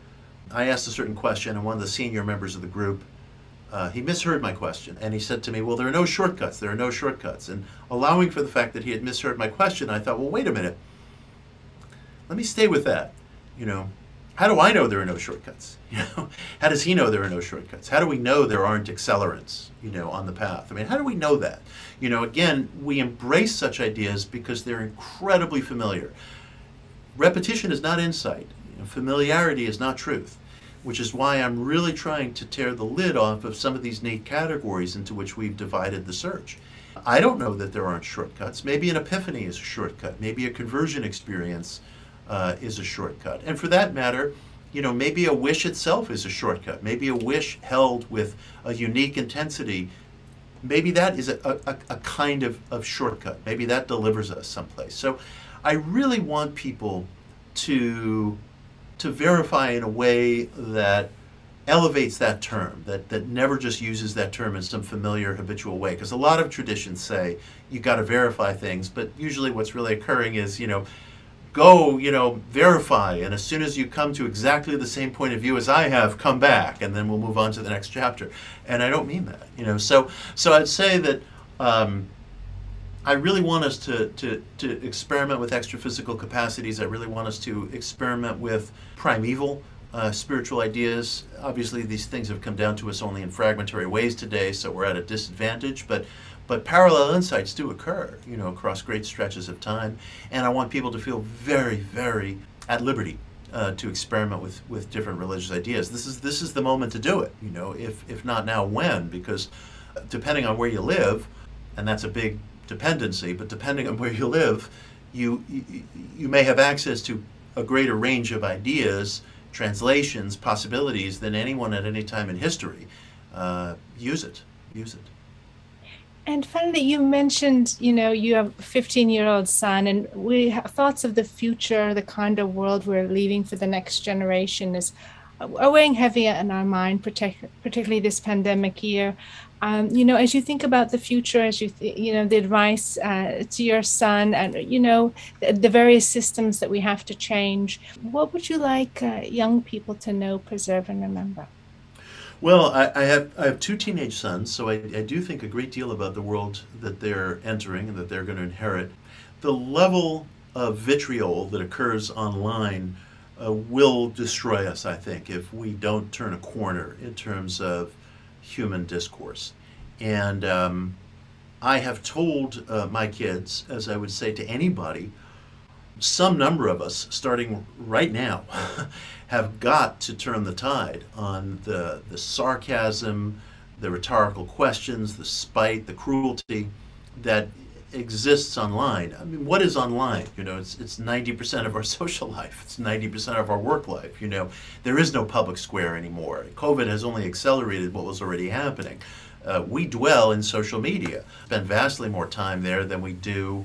I asked a certain question, and one of the senior members of the group, uh, he misheard my question, and he said to me, "Well, there are no shortcuts. There are no shortcuts." And allowing for the fact that he had misheard my question, I thought, "Well, wait a minute. let me stay with that. You know, how do I know there are no shortcuts? You know, how does he know there are no shortcuts? How do we know there aren't accelerants, you know, on the path? I mean, how do we know that? You know, again, we embrace such ideas because they're incredibly familiar. Repetition is not insight. You know, familiarity is not truth, which is why I'm really trying to tear the lid off of some of these neat categories into which we've divided the search. I don't know that there aren't shortcuts. Maybe an epiphany is a shortcut. Maybe a conversion experience uh, is a shortcut. And for that matter, you know, maybe a wish itself is a shortcut. Maybe a wish held with a unique intensity, maybe that is a, a, a kind of, of shortcut. Maybe that delivers us someplace. So I really want people to, to verify in a way that elevates that term, that, that never just uses that term in some familiar, habitual way. Because a lot of traditions say you've got to verify things, but usually what's really occurring is, you know, go, you know, verify, and as soon as you come to exactly the same point of view as I have, come back, and then we'll move on to the next chapter. And I don't mean that, you know. So, so I'd say that um, I really want us to, to, to experiment with extra physical capacities. I really want us to experiment with primeval uh, spiritual ideas. Obviously, these things have come down to us only in fragmentary ways today, so we're at a disadvantage. But but parallel insights do occur, you know, across great stretches of time. And I want people to feel very, very at liberty uh, to experiment with, with different religious ideas. This is this is the moment to do it. You know, if if not now, when? Because depending on where you live, and that's a big dependency. But depending on where you live, you you, you may have access to a greater range of ideas, translations, possibilities than anyone at any time in history. Uh, use it. Use it. And finally, you mentioned, you know, you have a 15 year old son, and we have thoughts of the future, the kind of world we're leaving for the next generation is are weighing heavier in our mind, particularly this pandemic year. Um, you know, as you think about the future, as you, th- you know, the advice uh, to your son and, you know, the, the, various systems that we have to change, what would you like uh, young people to know, preserve, and remember? Well, I, I, have I have two teenage sons, so I, I do think a great deal about the world that they're entering and that they're going to inherit. The level of vitriol that occurs online uh, will destroy us, I think, if we don't turn a corner in terms of human discourse. And um, I have told uh, my kids, as I would say to anybody, some number of us, starting right now, have got to turn the tide on the, the sarcasm, the rhetorical questions, the spite, the cruelty that exists online. I mean, what is online? You know, it's it's 90% of our social life. It's 90% of our work life. You know, there is no public square anymore. COVID has only accelerated what was already happening. Uh, we dwell in social media, spend vastly more time there than we do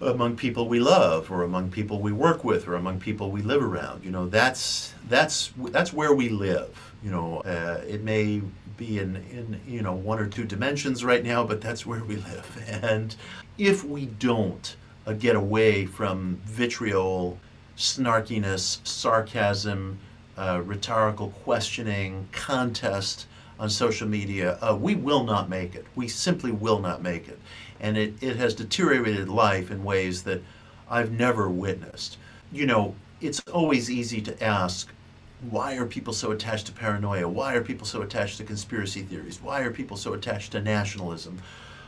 among people we love or among people we work with or among people we live around. You know that's that's that's where we live you know. Uh, it may be in in you know one or two dimensions right now but that's where we live. And if we don't uh, get away from vitriol snarkiness sarcasm uh, rhetorical questioning contest on social media uh, we will not make it. We simply will not make it and it, it has deteriorated life in ways that I've never witnessed. You know, it's always easy to ask, why are people so attached to paranoia? Why are people so attached to conspiracy theories? Why are people so attached to nationalism?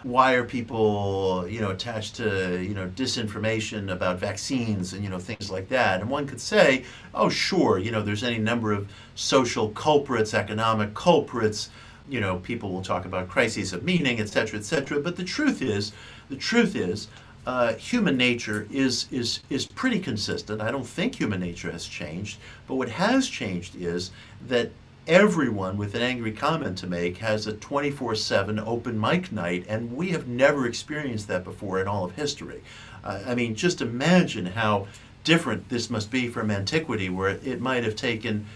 Why are people, you know, attached to, you know, disinformation about vaccines and, you know, things like that? And one could say, oh, sure, you know, there's any number of social culprits, economic culprits, you know, people will talk about crises of meaning, et cetera, et cetera. But the truth is, the truth is, uh, human nature is is is pretty consistent. I don't think human nature has changed. But what has changed is that everyone with an angry comment to make has a 24/7 open mic night, and we have never experienced that before in all of history. Uh, I mean, just imagine how different this must be from antiquity, where it might have taken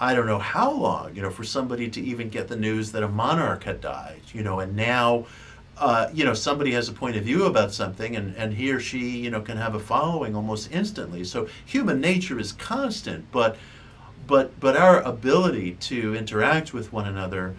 I don't know how long, you know, for somebody to even get the news that a monarch had died, you know, and now, uh, you know, somebody has a point of view about something and, and he or she, you know, can have a following almost instantly. So human nature is constant, but, but, but our ability to interact with one another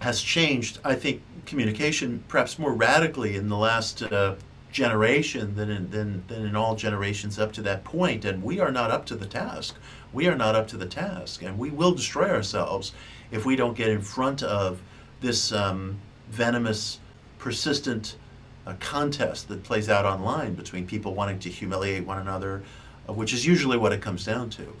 has changed, I think, communication perhaps more radically in the last uh, generation than in, than, than in all generations up to that point, and we are not up to the task. We are not up to the task, and we will destroy ourselves if we don't get in front of this um, venomous, persistent uh, contest that plays out online between people wanting to humiliate one another, uh, which is usually what it comes down to.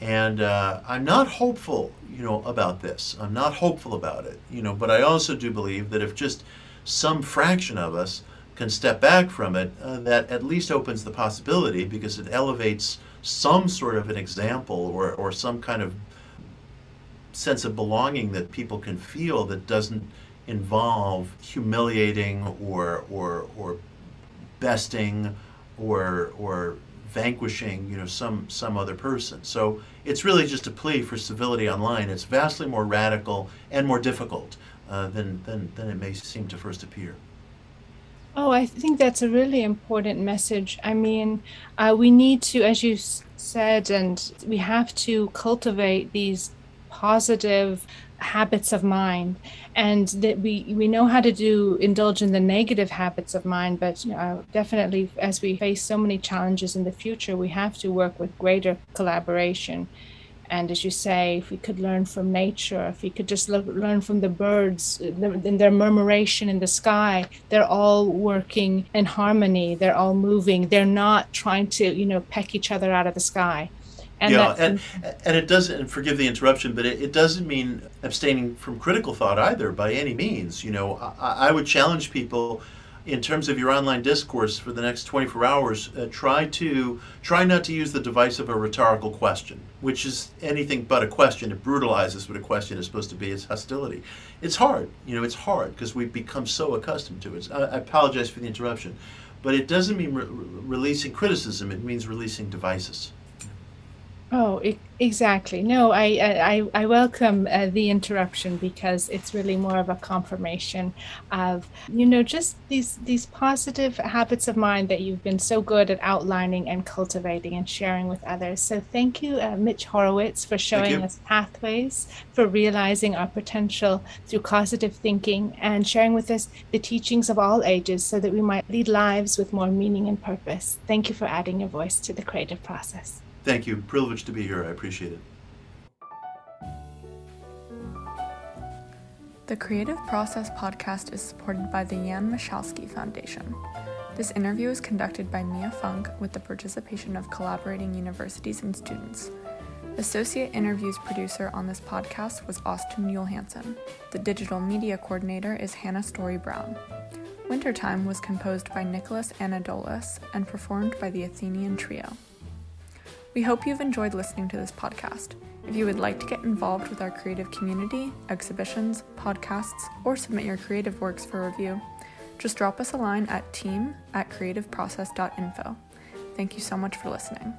And uh, I'm not hopeful, you know, about this. I'm not hopeful about it, you know. But I also do believe that if just some fraction of us can step back from it, uh, that at least opens the possibility because it elevates some sort of an example or, or some kind of sense of belonging that people can feel that doesn't involve humiliating or or or besting or or vanquishing you know some some other person. So it's really just a plea for civility online. It's vastly more radical and more difficult uh, than, than than it may seem to first appear Oh, I think that's a really important message. I mean, uh, we need to, as you said, and we have to cultivate these positive habits of mind and that we we know how to do indulge in the negative habits of mind but uh, definitely as we face so many challenges in the future we have to work with greater collaboration and as you say if we could learn from nature if we could just look, learn from the birds uh, in their murmuration in the sky they're all working in harmony they're all moving they're not trying to you know peck each other out of the sky and yeah, and, and it doesn't, and forgive the interruption, but it, it, doesn't mean abstaining from critical thought either by any means. You know, I, I, would challenge people in terms of your online discourse for the next 24 hours, uh, try to try not to use the device of a rhetorical question, which is anything but a question. It brutalizes what a question is supposed to be. It's hostility. It's hard. You know, it's hard because we've become so accustomed to it. I, I apologize for the interruption, but it doesn't mean re- releasing criticism. It means releasing devices. Oh, exactly. No, I I, I welcome uh, the interruption because it's really more of a confirmation of you know just these these positive habits of mind that you've been so good at outlining and cultivating and sharing with others. So thank you, uh, Mitch Horowitz, for showing us pathways for realizing our potential through causative thinking and sharing with us the teachings of all ages so that we might lead lives with more meaning and purpose. Thank you for adding your voice to the creative process. Thank you. Privileged to be here. I appreciate it. The Creative Process podcast is supported by the Jan Michalski Foundation. This interview is conducted by Mia Funk with the participation of collaborating universities and students. Associate interviews producer on this podcast was Austin Johansson. The digital media coordinator is Hannah Story Brown. Wintertime was composed by Nicholas Anadolus and performed by the Athenian Trio. We hope you've enjoyed listening to this podcast. If you would like to get involved with our creative community, exhibitions, podcasts, or submit your creative works for review, just drop us a line at team at creativeprocess.info. Thank you so much for listening.